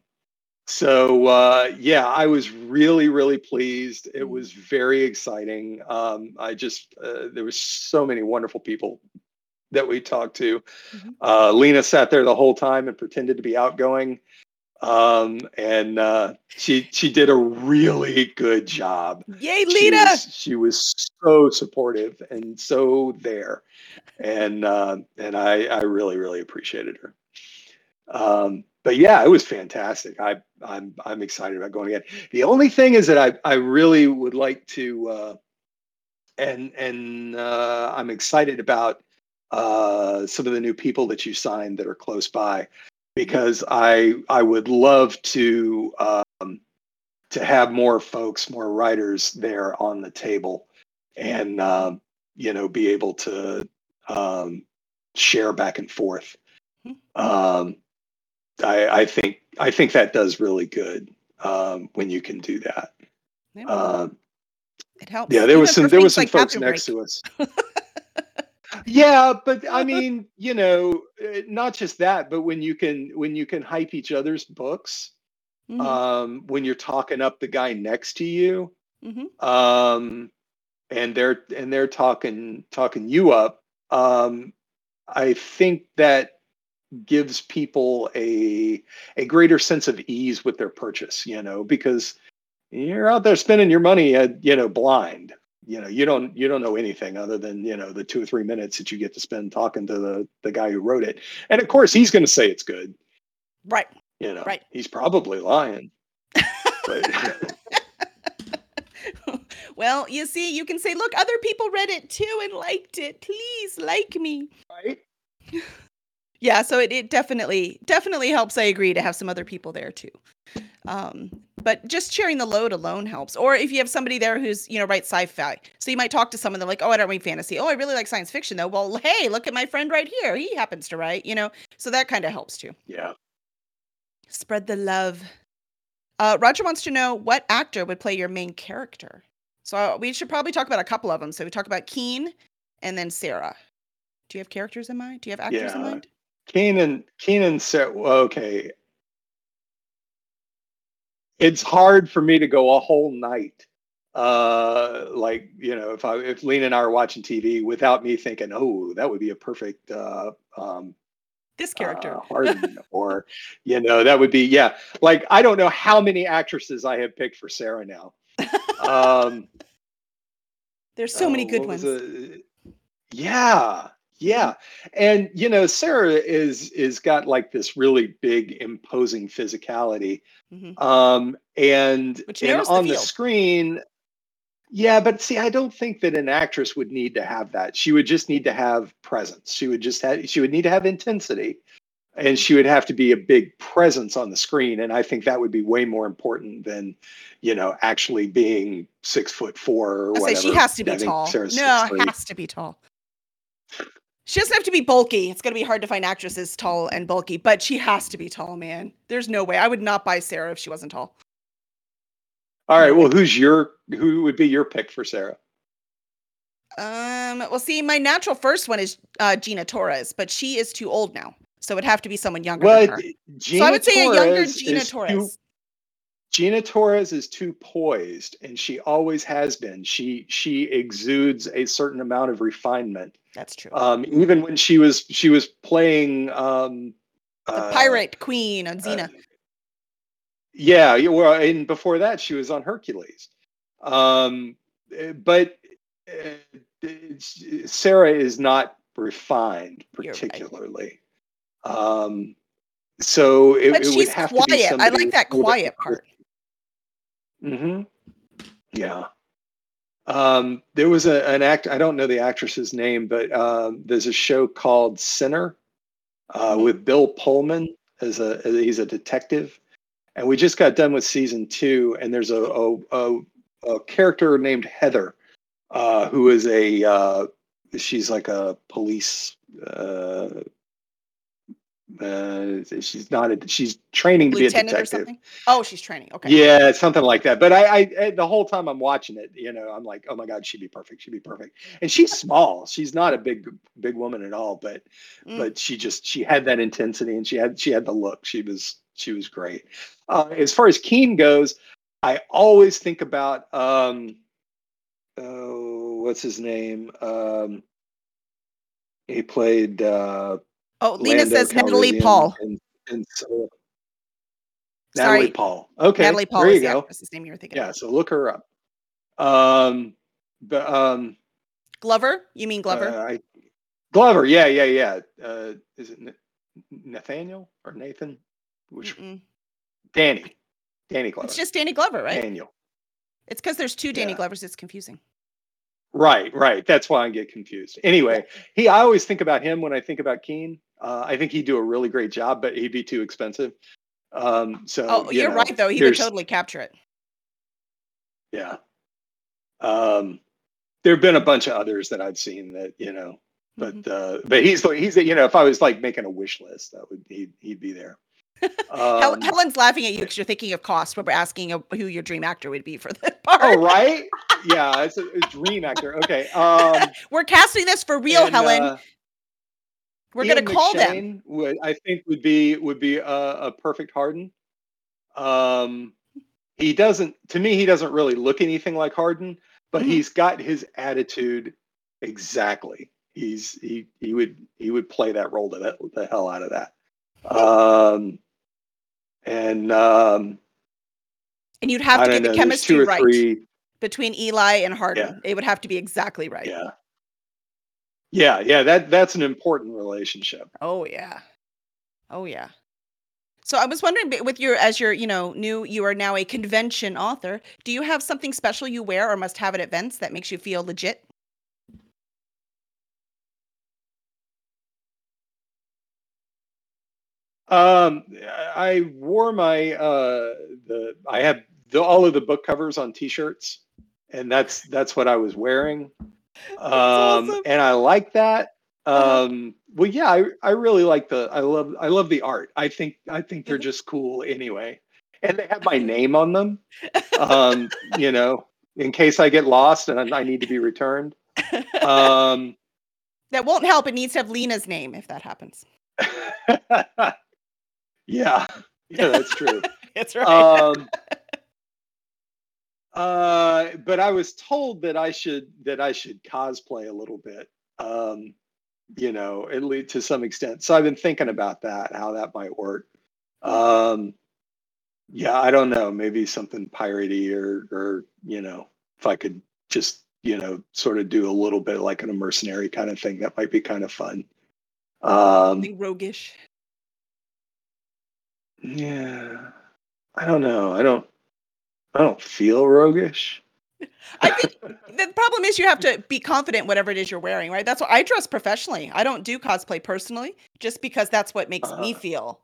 so uh yeah i was really really pleased. It Mm. was very exciting. Um i just uh, there was so many wonderful people that we talked to. Mhm. uh lena sat there the whole time and pretended to be outgoing. Um and uh she she did a really good job. Yay, she was, she was so supportive and so there. And uh, and I, I really really appreciated her um, but yeah it was fantastic. I I'm I'm excited about going again the only thing is that I I really would like to uh, and and uh, I'm excited about uh, some of the new people that you signed that are close by because I I would love to um, to have more folks, more writers there on the table, and um, you know be able to um, share back and forth. Um, I, I think I think that does really good um, when you can do that. Yeah, Um, it helps. yeah, there Even was some there was some like folks next break. to us. [LAUGHS] yeah, but I mean, you know, eh, not just that, but when you can when you can hype each other's books, Mhm, um, when you're talking up the guy next to you, mhm. um, and they're and they're talking talking you up, um, I think that gives people a a greater sense of ease with their purchase. You know, because you're out there spending your money, uh, you know, blind. You know, you don't you don't know anything other than you know the two or three minutes that you get to spend talking to the the guy who wrote it, and of course he's going to say it's good. Right. You know, Right. he's probably lying. But [LAUGHS] well, you see, you can say, look, other people read it too and liked it. Please like me. right? [LAUGHS] Yeah, so it, it definitely definitely helps. I agree to have some other people there too. Um, but just sharing the load alone helps. Or if you have somebody there who's you know writes sci-fi, so you might talk to someone they're like, oh, I don't read fantasy. Oh, I really like science fiction though. Well, hey, look at my friend right here. He happens to write. You know, so that kind of helps too. Yeah. Spread the love. Uh, Roger wants to know what actor would play your main character. So uh, we should probably talk about a couple of them. So we talk about Keen and then Sarah. Do you have characters in mind? Do you have actors in mind? Keenan Keenan said, okay. It's hard for me to go a whole night. Uh like, you know, if I if Lena and I are watching TV without me thinking, oh, that would be a perfect uh um This character. uh, [LAUGHS] Harden or you know, that would be yeah. Like I don't know how many actresses I have picked for Sarah now. [LAUGHS] Um There's so many uh, good ones. Yeah, yeah, and you know, Sarah is is got like this really big, imposing physicality, Mhm. um, and and narrows the on the screen, Yeah, but see, I don't think that an actress would need to have that. She would just need to have presence. She would just have she would need to have intensity and she would have to be a big presence on the screen and i think that would be way more important than you know actually being six foot four or I whatever say she has to be tall. Sarah's No, 6'3". has to be tall. She doesn't have to be bulky. It's going to be hard to find actresses tall and bulky, but she has to be tall, man. There's no way. I would not buy Sarah if she wasn't tall. all right well who's your who would be your pick for sarah Um, well, see, my natural first one is uh, Gina Torres, but she is too old now, so it'd have to be someone younger well than her. gina so I would say a younger Gina Torres. too- Gina Torres is too poised, and she always has been. She she exudes a certain amount of refinement. That's true. Um, even when she was she was playing um, the uh, pirate queen on uh, Xena. yeah, yeah, well, and before that, she was on Hercules. Um, eh, but uh, it's- Sarah is not refined You're right. particularly. Um, so it, but it would she's have to be quiet. I like that quiet part. hmm Yeah. Um, there was a, an act. I don't know the actress's name, but um, there's a show called Sinner uh, Mhm. with Bill Pullman as a as he's a detective, and we just got done with season two. And there's a a, a, a character named Heather, uh, who is a uh, she's like a police. Uh, she's not a she's training to be a detective. something. Oh, she's training. Okay. Yeah, something like that. But I, I, I- the whole time I'm watching it, you know, I'm like, oh my god, she'd be perfect. She'd be perfect. And she's small. She's not a big, big woman at all. But, Mm. but she just she had that intensity and she had she had the look. She was she was great. Uh, as far as Keen goes, I always think about um, oh, what's his name? Um, he played uh, Oh, Lena says Natalie Paul. in Solo. Sorry. Natalie Paul. Okay, Natalie Paul there is you the go. actress's name you were thinking. Yeah, of. so look her up. Um, but um, Glover? You mean Glover? uh, I, Glover. Yeah, yeah, yeah. Uh, is it Nathaniel or Nathan? Which Mm-mm. Danny? Danny Glover. It's just Danny Glover, right? Daniel. It's because there's two Danny Yeah. Glovers. It's confusing. Right, right. That's why I get confused. Anyway, he. I always think about him when I think about Keen. Uh, I think he'd do a really great job, but he'd be too expensive. Um, so Oh, you you're know, right though. He would totally capture it. Yeah. Um, there have been a bunch of others that I've seen that you know, but Mhm. uh, but he's the he's you know if I was like making a wish list, that would he'd, he'd be there. [LAUGHS] Um, Helen's laughing at you because you're thinking of cost when we're asking uh, who your dream actor would be for the [LAUGHS] part. oh right, yeah, it's a, a dream actor. Okay, [LAUGHS] um, We're casting this for real, and, Helen. uh, we're gonna call them. Would I think would be would be a, a perfect Harden. Um, he doesn't. To me, he doesn't really look anything like Harden, but Mhm. he's got his attitude exactly. He's he he would he would play that role to the, the hell out of that. Um, and um, And you'd have to get know. the chemistry right three. between Eli and Harden. It would have to be exactly right. Yeah. Yeah, yeah. That that's an important relationship. Oh yeah. Oh yeah. So I was wondering with your as your, you know, new you are now a convention author, do you have something special you wear or must have at events that makes you feel legit? Um, I wore my uh the I have the, all of the book covers on T-shirts, and that's that's what I was wearing. Um, awesome. and I like that. Uh-huh. Um, well, yeah, I I really like the I love I love the art. I think I think they're Mhm. just cool anyway, and they have my name on them. [LAUGHS] Um, you know, in case I get lost and I I need to be returned. Um. that won't help. It needs to have Lena's name if that happens. [LAUGHS] yeah, yeah, that's true. [LAUGHS] That's right. um, uh, but I was told that I should that I should cosplay a little bit. Um, you know, at least to some extent. So I've been thinking about that, how that might work. Um, yeah, I don't know. Maybe something piratey or or you know, if I could just you know sort of do a little bit like an a mercenary kind of thing, that might be kind of fun. Um, Something roguish. yeah, I don't know. I don't. I don't feel roguish. [LAUGHS] I think the problem is you have to be confident whatever it is you're wearing, right? That's what I dress professionally. I don't do cosplay personally, just because that's what makes me Uh, feel,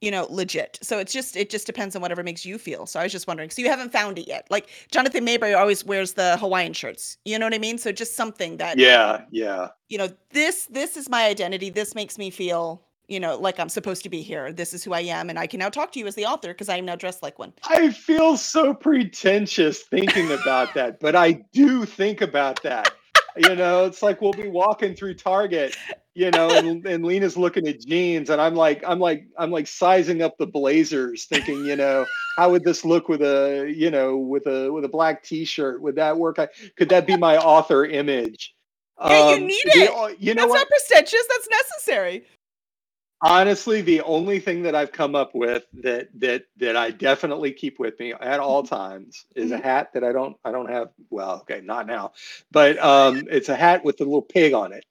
you know, legit. So it's just it just depends on whatever makes you feel. So I was just wondering, so you haven't found it yet. Like Jonathan Maberry always wears the Hawaiian shirts. You know what I mean? So just something that yeah, yeah. you know, this this is my identity. This makes me feel, you know, like I'm supposed to be here. This is who I am, and I can now talk to you as the author because I am now dressed like one. I feel so pretentious thinking about that, [LAUGHS] but I do think about that. You know, it's like we'll be walking through Target, you know, and, and Lena's looking at jeans, and I'm like, I'm like, I'm like sizing up the blazers, thinking, you know, how would this look with a, you know, with a with a black T-shirt? Would that work? I, could that be my author image? Yeah, you Um, need the it. o- you know that's what? not pretentious. That's necessary. Honestly the only thing that i've come up with that that that i definitely keep with me at all Mm-hmm. times is a hat that i don't i don't have well okay not now but um it's a hat with a little pig on it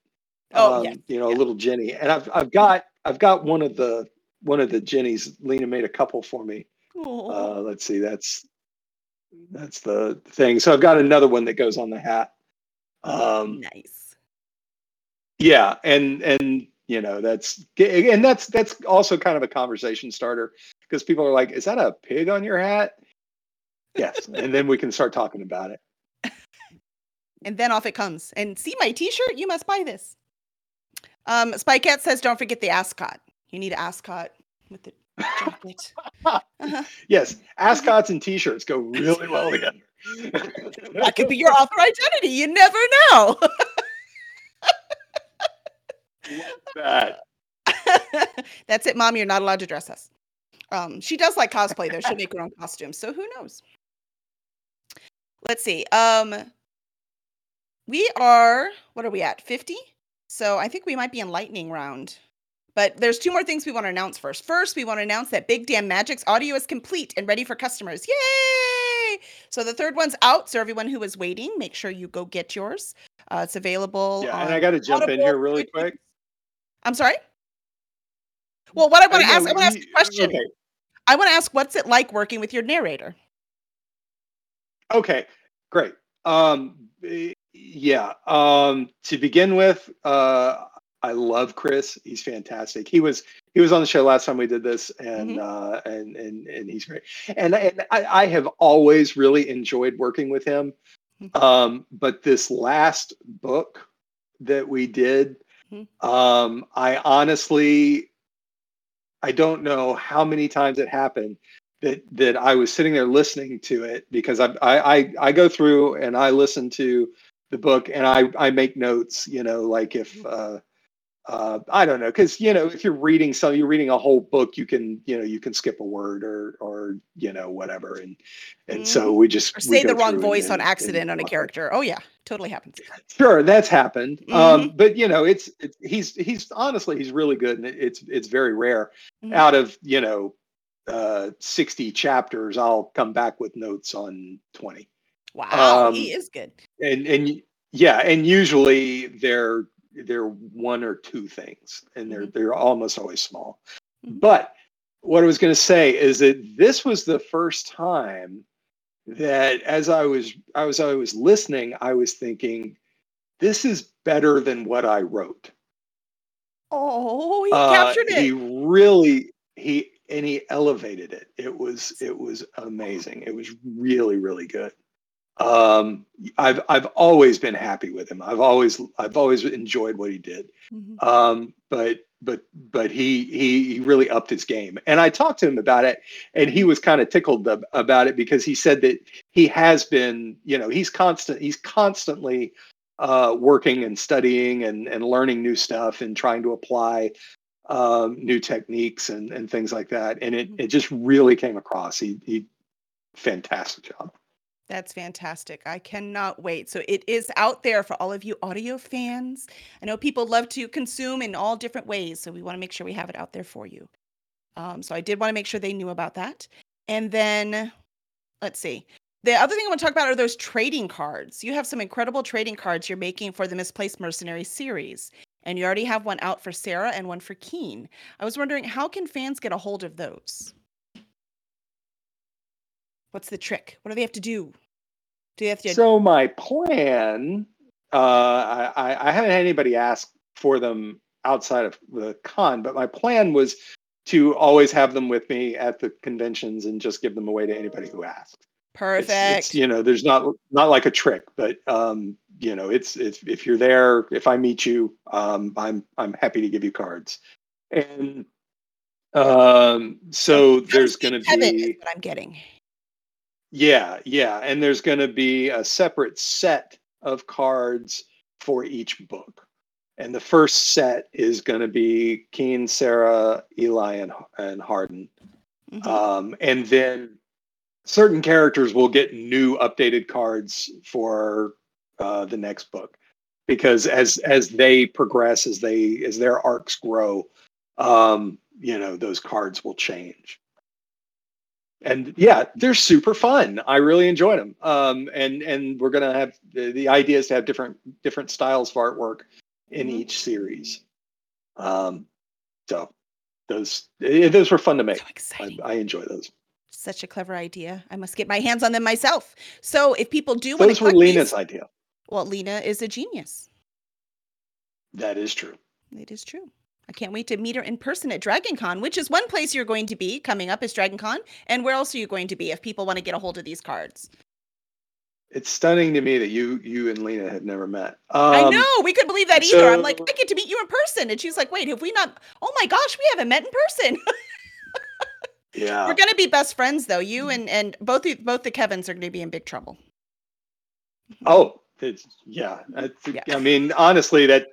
Oh, um yes, you know yeah. a little jenny and i've i've got i've got one of the one of the jennies lena made a couple for me uh let's see that's that's the thing so i've got another one that goes on the hat um nice. yeah and and you know that's and that's that's also kind of a conversation starter because people are like is that a pig on your hat yes and then we can start talking about it [LAUGHS] And then off it comes. And see my T-shirt. You must buy this. Um, Spycat says, "Don't forget the ascot. You need an ascot with the jacket." [LAUGHS] Uh-huh. yes ascots and [LAUGHS] t-shirts go really well together That could be your author identity. You never know. That [LAUGHS] That's it, mom. You're not allowed to dress us. Um, she does like cosplay though. She'll make her own [LAUGHS] costumes. So who knows? Let's see. Um, we are what are we at? 50? So I think we might be in lightning round. But there's two more things we want to announce first. First, we want to announce that Big Damn Magic's audio is complete and ready for customers. Yay! So the third one's out. So everyone who was waiting, make sure you go get yours. Uh, it's available. yeah and i got to jump in here really quick I'm sorry. Well, what I want to ask, I want to ask a question. okay I want to ask, what's it like working with your narrator? Okay, great. Um, eh, yeah. Um, to begin with, uh, I love Chris. He's fantastic. He was he was on the show last time we did this, and Mhm. uh, and and and he's great. And and I, I have always really enjoyed working with him. Mhm. Um, but this last book that we did, Mhm. um, I honestly, I don't know how many times it happened that that I was sitting there listening to it because I I I, I go through and I listen to the book and I I make notes. You know, like if. Uh, uh, I don't know, because you know, if you're reading some, you're reading a whole book, you can, you know, you can skip a word or, or you know, whatever, and and so we just Or we say the wrong through and- voice on accident and on a talk about it. character. Oh yeah, totally happens. Sure, that's happened. Mm-hmm. Um, but you know, it's, it's he's he's honestly he's really good, and it, it's it's very rare. Mhm. Out of you know, uh, sixty chapters, I'll come back with notes on twenty, Wow, Um, he is good. and and yeah, and usually they're they're one or two things, and they're Mhm. they're almost always small. Mhm. But what I was going to say is that this was the first time that as I was I was I was listening, I was thinking, this is better than what I wrote. Oh, he Uh, captured it. He really he and he elevated it. It was it was amazing. It was really really good. Um, I've I've always been happy with him. I've always I've always enjoyed what he did. Mhm. Um, but but but he he he really upped his game. And I talked to him about it, and he was kind of tickled ab- about it because he said that he has been you know he's constant he's constantly uh, working and studying and and learning new stuff and trying to apply um, new techniques and and things like that. And it it just really came across. He he fantastic job. That's fantastic. I cannot wait. So it is out there for all of you audio fans. I know people love to consume in all different ways, so we want to make sure we have it out there for you. Um, so I did want to make sure they knew about that. And then let's see. The other thing I want to talk about are those trading cards. You have some incredible trading cards you're making for the Misplaced Mercenary series. And you already have one out for Sarah and one for Keen. I was wondering how can fans get a hold of those? What's the trick? What do they have to do? Do you have to? So my plan, uh, I, I haven't had anybody ask for them outside of the con, but my plan was to always have them with me at the conventions and just give them away to anybody who asks. Perfect. It's, it's, you know, there's not not like a trick, but um, you know, it's it's if you're there, if I meet you, um, I'm I'm happy to give you cards. And um, so there's going to be what I'm getting. Yeah, yeah, and there's going to be a separate set of cards for each book. And the first set is going to be Keen, Sarah, Eli, and, and Hardin. Mm-hmm. Um, and then certain characters will get new updated cards for uh, the next book because as as they progress as they as their arcs grow um you know those cards will change and yeah they're super fun i really enjoyed them um and and we're gonna have the, the idea is to have different different styles of artwork in mm-hmm. each series um so those those were fun to make so I, I enjoy those such a clever idea. I must get my hands on them myself. So if people do want to, those were Lena's these, idea. Well, Lena is a genius. That is true. It is true. I can't wait to meet her in person at Dragon Con, which is one place you're going to be coming up is Dragon Con. And where else are you going to be if people want to get a hold of these cards? It's stunning to me that you you and Lena have never met. Um, I know we couldn't believe that either. So, I'm like, I get to meet you in person, and she's like, Wait, have we not? Oh my gosh, we haven't met in person. [LAUGHS] Yeah. We're gonna be best friends though. You and and both both the Kevins are gonna be in big trouble. Oh, it's yeah. yeah. I mean, honestly, that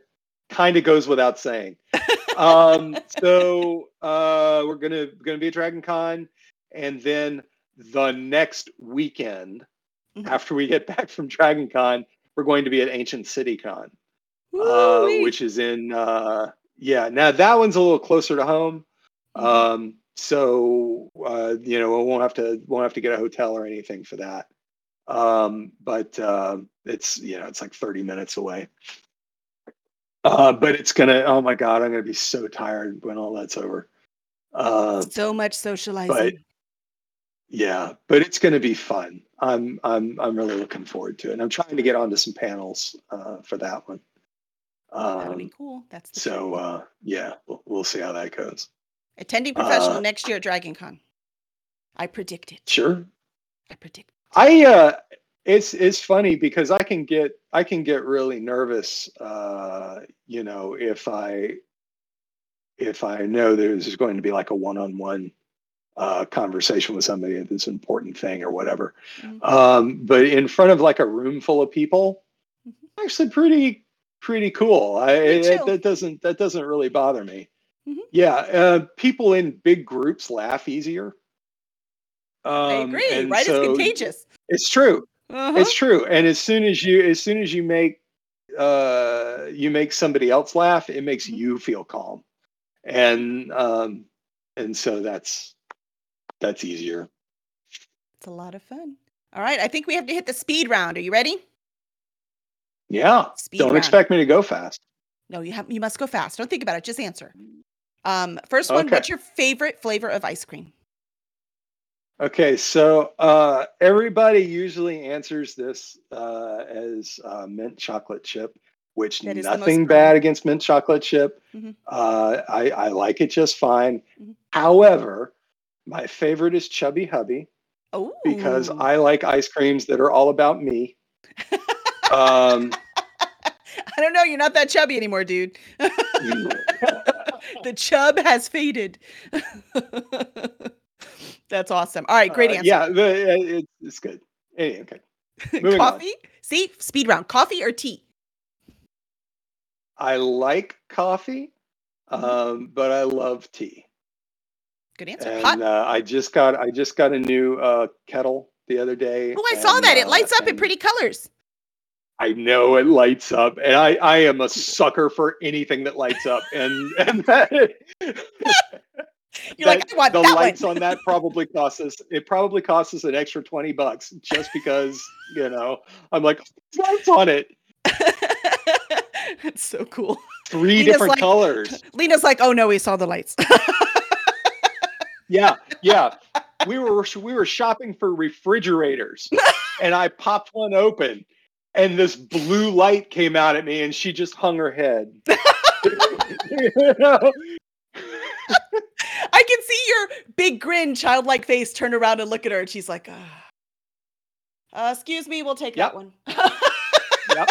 kind of goes without saying. [LAUGHS] um, so uh, we're gonna gonna be at Dragon Con, and then the next weekend mm-hmm. after we get [LAUGHS] back from Dragon Con, we're going to be at Ancient City Con, uh, which is in uh, yeah. Now that one's a little closer to home. Mm-hmm. Um, so uh, you know we won't have to won't have to get a hotel or anything for that um, but uh, it's you know it's like 30 minutes away uh, but it's gonna oh my god i'm gonna be so tired when all that's over uh, so much socializing but yeah but it's gonna be fun i'm i'm i'm really looking forward to it and i'm trying to get onto some panels uh, for that one um, that would be cool that's so uh, yeah we'll, we'll see how that goes Attending professional uh, next year at Dragon Con. I predict it. Sure. I predict. I uh it's it's funny because I can get I can get really nervous uh you know if I if I know there's going to be like a one-on-one uh, conversation with somebody at this important thing or whatever. Mm-hmm. Um, but in front of like a room full of people, mm-hmm. actually pretty pretty cool. I it, that doesn't that doesn't really bother me. Mm-hmm. Yeah, uh, people in big groups laugh easier. Um, I agree. Right? So it's contagious. It's true. Uh-huh. It's true. And as soon as you, as soon as you make, uh, you make somebody else laugh, it makes mm-hmm. you feel calm, and um, and so that's that's easier. It's a lot of fun. All right, I think we have to hit the speed round. Are you ready? Yeah. Speed Don't round. expect me to go fast. No, you have you must go fast. Don't think about it. Just answer. Um, first one, okay. what's your favorite flavor of ice cream? Okay, so uh, everybody usually answers this uh, as uh, mint chocolate chip, which nothing bad against mint chocolate chip. Mm-hmm. Uh, I, I, like it just fine. Mm-hmm. However, my favorite is Chubby Hubby because I like ice creams that are all about me. um, [LAUGHS] I don't know. You're not that chubby anymore, dude. [LAUGHS] the chub has faded. [LAUGHS] That's awesome. All right, great uh, answer. yeah, it, it's good. Hey, okay. [LAUGHS] Coffee? On. See, speed round. Coffee or tea? I like coffee, mm-hmm. um, but I love tea. Good answer. And uh, I just got I just got a new uh, kettle the other day. Oh, I and, saw that. It lights up in pretty colors. I know it lights up, and I I am a sucker for anything that lights up, and and that. [LAUGHS] [LAUGHS] You're that, like, I want the that lights one. on that probably cost us. It probably cost us an extra twenty bucks just because you know I'm like lights on it. [LAUGHS] That's so cool. Three Lena's different like, colors. Lena's like, oh no, we saw the lights. yeah, [LAUGHS] yeah. We were we were shopping for refrigerators and I popped one open, and this blue light came out at me, and she just hung her head. [LAUGHS] you know? I can see your big grin, childlike face turn around and look at her, and she's like, ah. uh, "Excuse me, we'll take Yep. that one." [LAUGHS] Yep.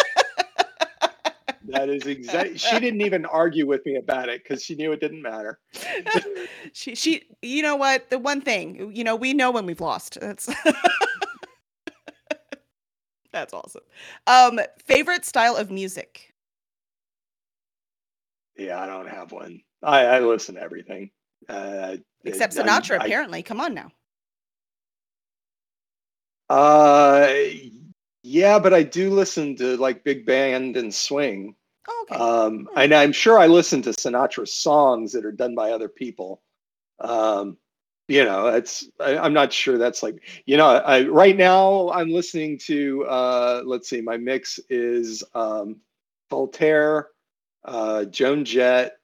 That is exactly. She [LAUGHS] didn't even argue with me about it because she knew it didn't matter. [LAUGHS] she, she, you know what? The one thing, you know, we know when we've lost. That's that's awesome. Um, favorite style of music? Yeah, I don't have one. I, I listen to everything. Uh, Except it- I- Sinatra, I- apparently. Come on now. Uh, yeah, but I do listen to like big band and swing. Oh, okay. Um, and I'm sure I listen to Sinatra songs that are done by other people. Um, you know, it's I, I'm not sure that's like you know. I, right now, I'm listening to uh, let's see, my mix is um, Voltaire, uh, Joan Jett,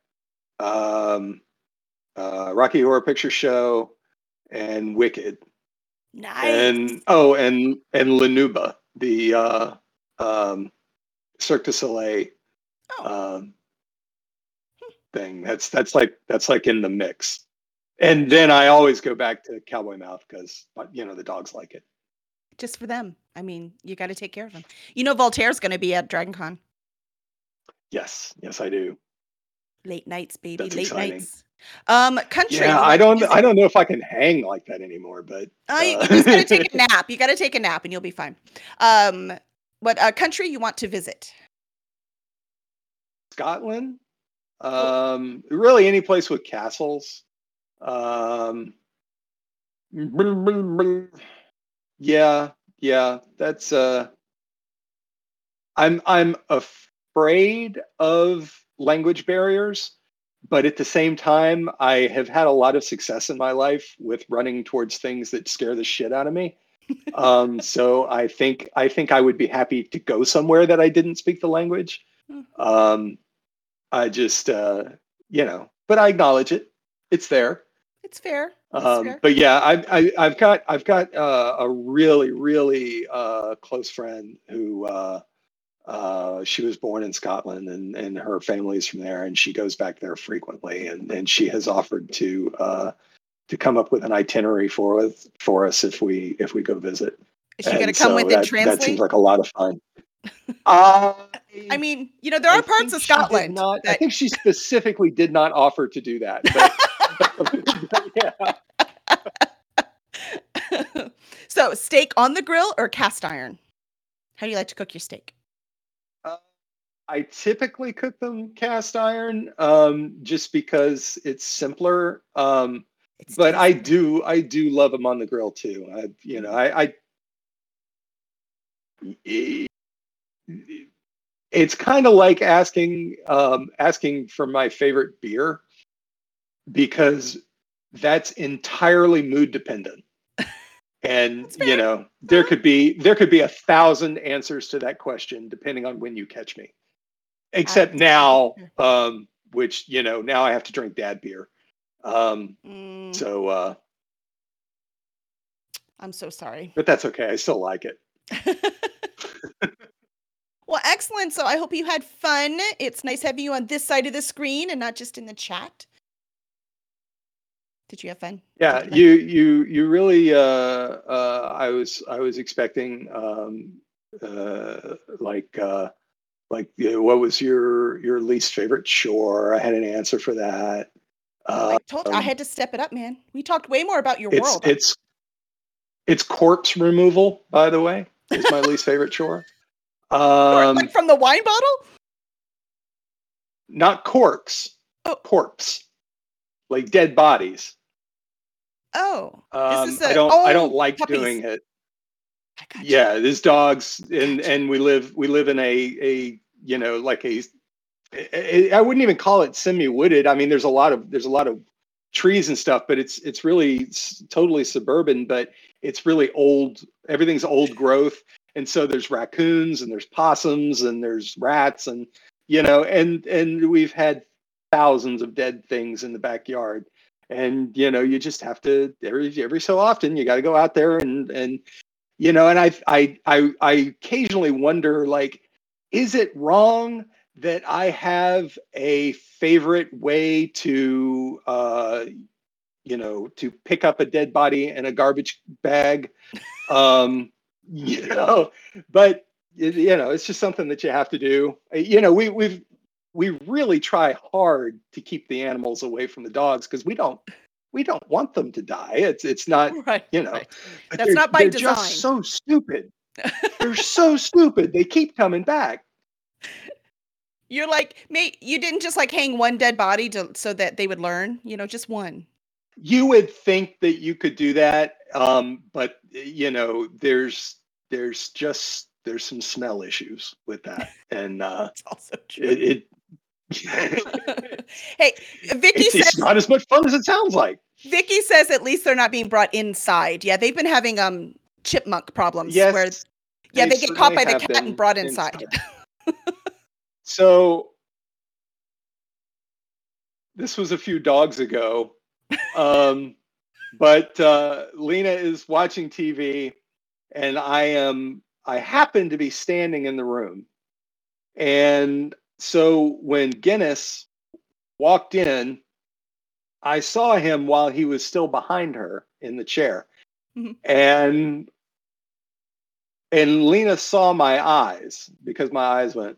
um, uh, Rocky Horror Picture Show, and Wicked nice. and oh and and La Nouba, the uh um Cirque du Soleil oh, um thing. That's that's like that's like in the mix. And then I always go back to Cowboy Mouth because you know the dogs like it. just for them. I mean, you got to take care of them. You know, Voltaire's going to be at Dragon Con. Yes, yes, I do. Late nights, baby. That's Late exciting. nights. Um, country. Yeah, I don't music? I don't know if I can hang like that anymore, but Oh, you, uh, you just gotta take a nap. You gotta take a nap, and you'll be fine. Um, what uh, country you want to visit? Scotland. Um, really any place with castles. Um, yeah, yeah, that's uh I'm I'm afraid of language barriers, but at the same time I have had a lot of success in my life with running towards things that scare the shit out of me. [LAUGHS] um, so I think I think I would be happy to go somewhere that I didn't speak the language. Mhm. Um, I just uh, you know, but I acknowledge it. It's there. It's fair. It's Um, fair. but yeah, I, I, I've got I've got uh, a really really uh, close friend who uh, she was born in Scotland and and her family's from there and she goes back there frequently and and she has offered to uh, to come up with an itinerary for us for us if we if we go visit. Is she gonna come so with it that, that translate? seems like a lot of fun. [LAUGHS] Uh, I mean, you know, there are I parts of Scotland. Not, I think she specifically did not offer to do that. But, [LAUGHS] yeah. [LAUGHS] so, steak on the grill or cast iron? How do you like to cook your steak? I typically cook them cast iron um, just because it's simpler. Um, It's but I do I do love them on the grill too. I, you know, I, I it's kind of like asking um, asking for my favorite beer because that's entirely mood dependent. And you know, there could be there could be a thousand answers to that question depending on when you catch me. Except now, um, which you know, now I have to drink dad beer. Um, Mm, so, uh, I'm so sorry. but that's okay. I still like it. [LAUGHS] well, excellent. So I hope you had fun. It's nice having you on this side of the screen and not just in the chat. Did you have fun? Yeah, you you you you really. Uh, uh, I was I was expecting um, uh, like uh, like you know, what was your your least favorite chore? I had an answer for that. Uh, I told I um, had to step it up, man. We talked way more about your it's world. it's it's corpse removal. By the way, is my least favorite chore. [LAUGHS] Um, like from the wine bottle? not corks, Oh. corpse, like dead bodies. Oh, Um, is I a- don't I don't oh, like puppies. doing it. You. yeah there's dogs and and we live we live in a a you know like a I I wouldn't even call it semi-wooded. I mean there's a lot of there's a lot of trees and stuff but it's it's really s- totally suburban but it's really old everything's old growth. And so there's raccoons and there's possums and there's rats and you know and and we've had thousands of dead things in the backyard. And you know you just have to every every so often you got to go out there and and you know, and I, I, I, I occasionally wonder, like, is it wrong that I have a favorite way to, uh, you know, to pick up a dead body in a garbage bag? Um, you [LAUGHS] know, but you know, it's just something that you have to do. You know, we we've we really try hard to keep the animals away from the dogs because we don't we don't want them to die. It's it's not [LAUGHS] right, you know right. that's not by they're design. Just so stupid. they're [LAUGHS] so stupid. They keep coming back. You're like, mate, you didn't just like hang one dead body to so that they would learn, you know, just one. You would think that you could do that, um, but you know, there's there's just there's some smell issues with that, and uh, [LAUGHS] it's also true. It, it [LAUGHS] [LAUGHS] hey, Vicky it's, says it's not as much fun as it sounds like. Vicky says at least they're not being brought inside. Yeah, they've been having um chipmunk problems yes, where yeah, they, they get caught by the cat and brought inside. inside. [LAUGHS] so this was a few dogs ago. Um, but uh, Lena is watching TV and I am I happen to be standing in the room. And so when Guinness walked in, I saw him while he was still behind her in the chair. Mm-hmm. And and Lena saw my eyes because my eyes went,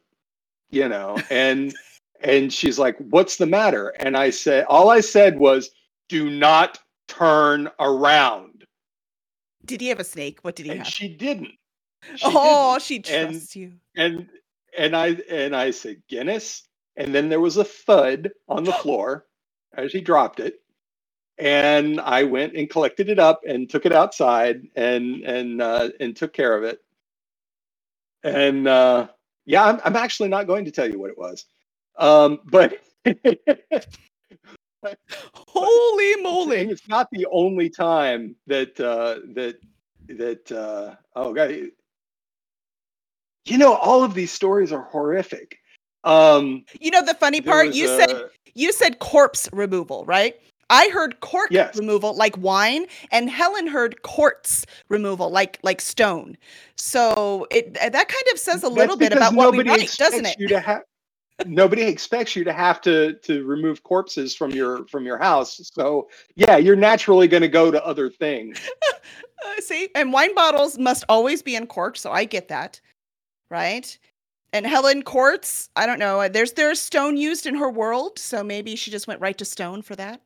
you know, and [LAUGHS] and she's like, "What's the matter?" And I said, all I said was, "Do not turn around." Did he have a snake? What did he and have? She didn't. She oh, didn't. she trusts and, you. And and I and I said Guinness, and then there was a thud on the [GASPS] floor as he dropped it, and I went and collected it up and took it outside and and uh, and took care of it. And uh, yeah, I'm I'm actually not going to tell you what it was, um, but. [LAUGHS] Holy moly! It's not the only time that uh, that that uh, oh god, you know, all of these stories are horrific. Um, you know, the funny part, you a, said you said corpse removal, right? I heard cork yes. removal like wine, and Helen heard quartz removal like like stone. So it that kind of says a That's little bit about what we write, doesn't it? You to ha- nobody expects you to have to to remove corpses from your from your house. So yeah, you're naturally going to go to other things. uh, [LAUGHS] see, and wine bottles must always be in cork, so I get that right? And Helen Quartz, I don't know. There's there's stone used in her world, so maybe she just went right to stone for that.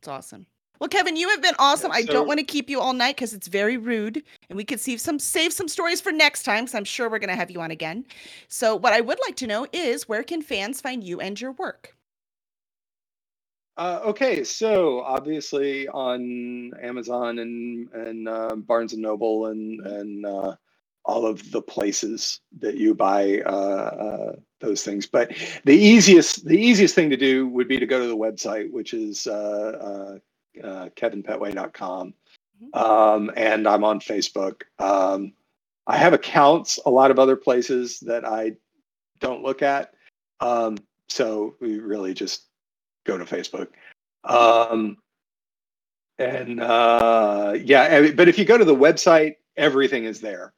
It's awesome. Well, Kevin, you have been awesome. Yeah, so, I don't want to keep you all night because it's very rude, and we could save some save some stories for next time. Because I'm sure we're going to have you on again. So, what I would like to know is where can fans find you and your work? Uh, okay, so obviously on Amazon and and uh, Barnes and Noble and and uh, all of the places that you buy uh, uh, those things. But the easiest the easiest thing to do would be to go to the website, which is uh, uh, uh kevinpetway.com. Mm-hmm. Um, and I'm on Facebook. Um, I have accounts a lot of other places that I don't look at. Um, so we really just go to Facebook. Um, and uh, yeah, but if you go to the website, everything is there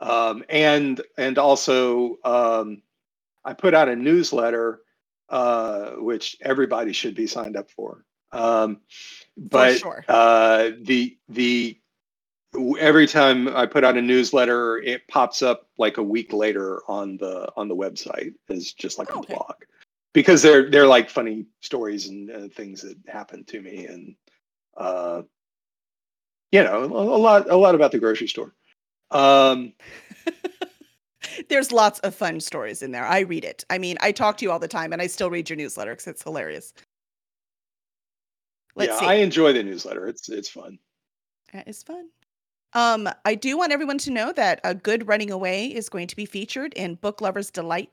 um, and and also um, I put out a newsletter uh, which everybody should be signed up for. Um, but for sure. uh, the the every time I put out a newsletter, it pops up like a week later on the on the website as just like oh, a okay. blog because they're they're like funny stories and uh, things that happened to me and uh, you know a, a lot a lot about the grocery store. Um, [LAUGHS] There's lots of fun stories in there. I read it. I mean, I talk to you all the time, and I still read your newsletter because it's hilarious. Let's yeah, see. I enjoy the newsletter. It's it's fun. That is fun. Um, I do want everyone to know that a good running away is going to be featured in Book Lovers Delight.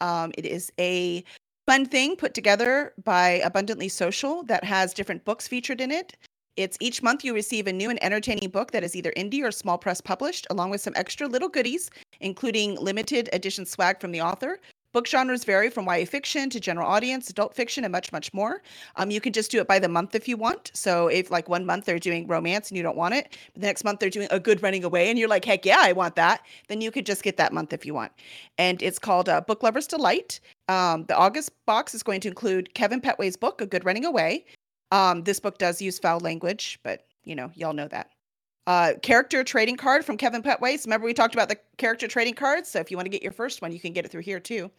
Um, it is a fun thing put together by Abundantly Social that has different books featured in it. It's each month you receive a new and entertaining book that is either indie or small press published, along with some extra little goodies, including limited edition swag from the author, Book genres vary from YA fiction to general audience, adult fiction, and much, much more. Um, you can just do it by the month if you want. So if like one month they're doing romance and you don't want it, but the next month they're doing a good running away and you're like, heck yeah, I want that, then you could just get that month if you want. And it's called uh, Book Lover's Delight. Um, the August box is going to include Kevin Petway's book, A Good Running Away. Um, this book does use foul language, but you know, y'all know that. Uh, character trading card from Kevin Petway's. Remember we talked about the character trading cards. So if you want to get your first one, you can get it through here too.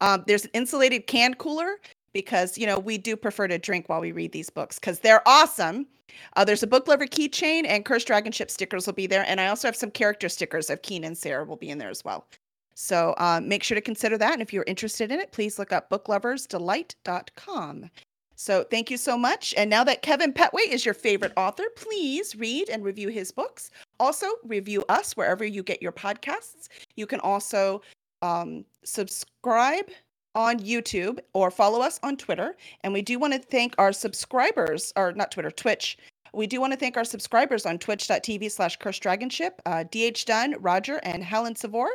Um, there's an insulated can cooler because you know we do prefer to drink while we read these books because they're awesome. Uh, there's a book lover keychain and Cursed Dragon Ship stickers will be there, and I also have some character stickers of Keen and Sarah will be in there as well. So um, make sure to consider that, and if you're interested in it, please look up bookloversdelight.com. So thank you so much. And now that Kevin Petway is your favorite author, please read and review his books. Also, review us wherever you get your podcasts. You can also um, subscribe on YouTube or follow us on Twitter. And we do want to thank our subscribers, or not Twitter, Twitch. We do want to thank our subscribers on twitch.tv slash cursed dragonship, uh, DH Dunn, Roger, and Helen Savor.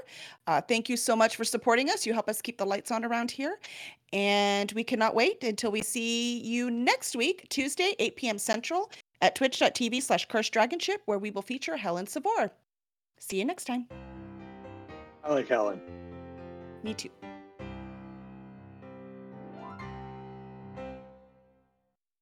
Uh, thank you so much for supporting us. You help us keep the lights on around here. And we cannot wait until we see you next week, Tuesday, 8 p.m. Central, at twitch.tv slash cursed dragonship, where we will feature Helen Savor. See you next time. I like Helen. Me too.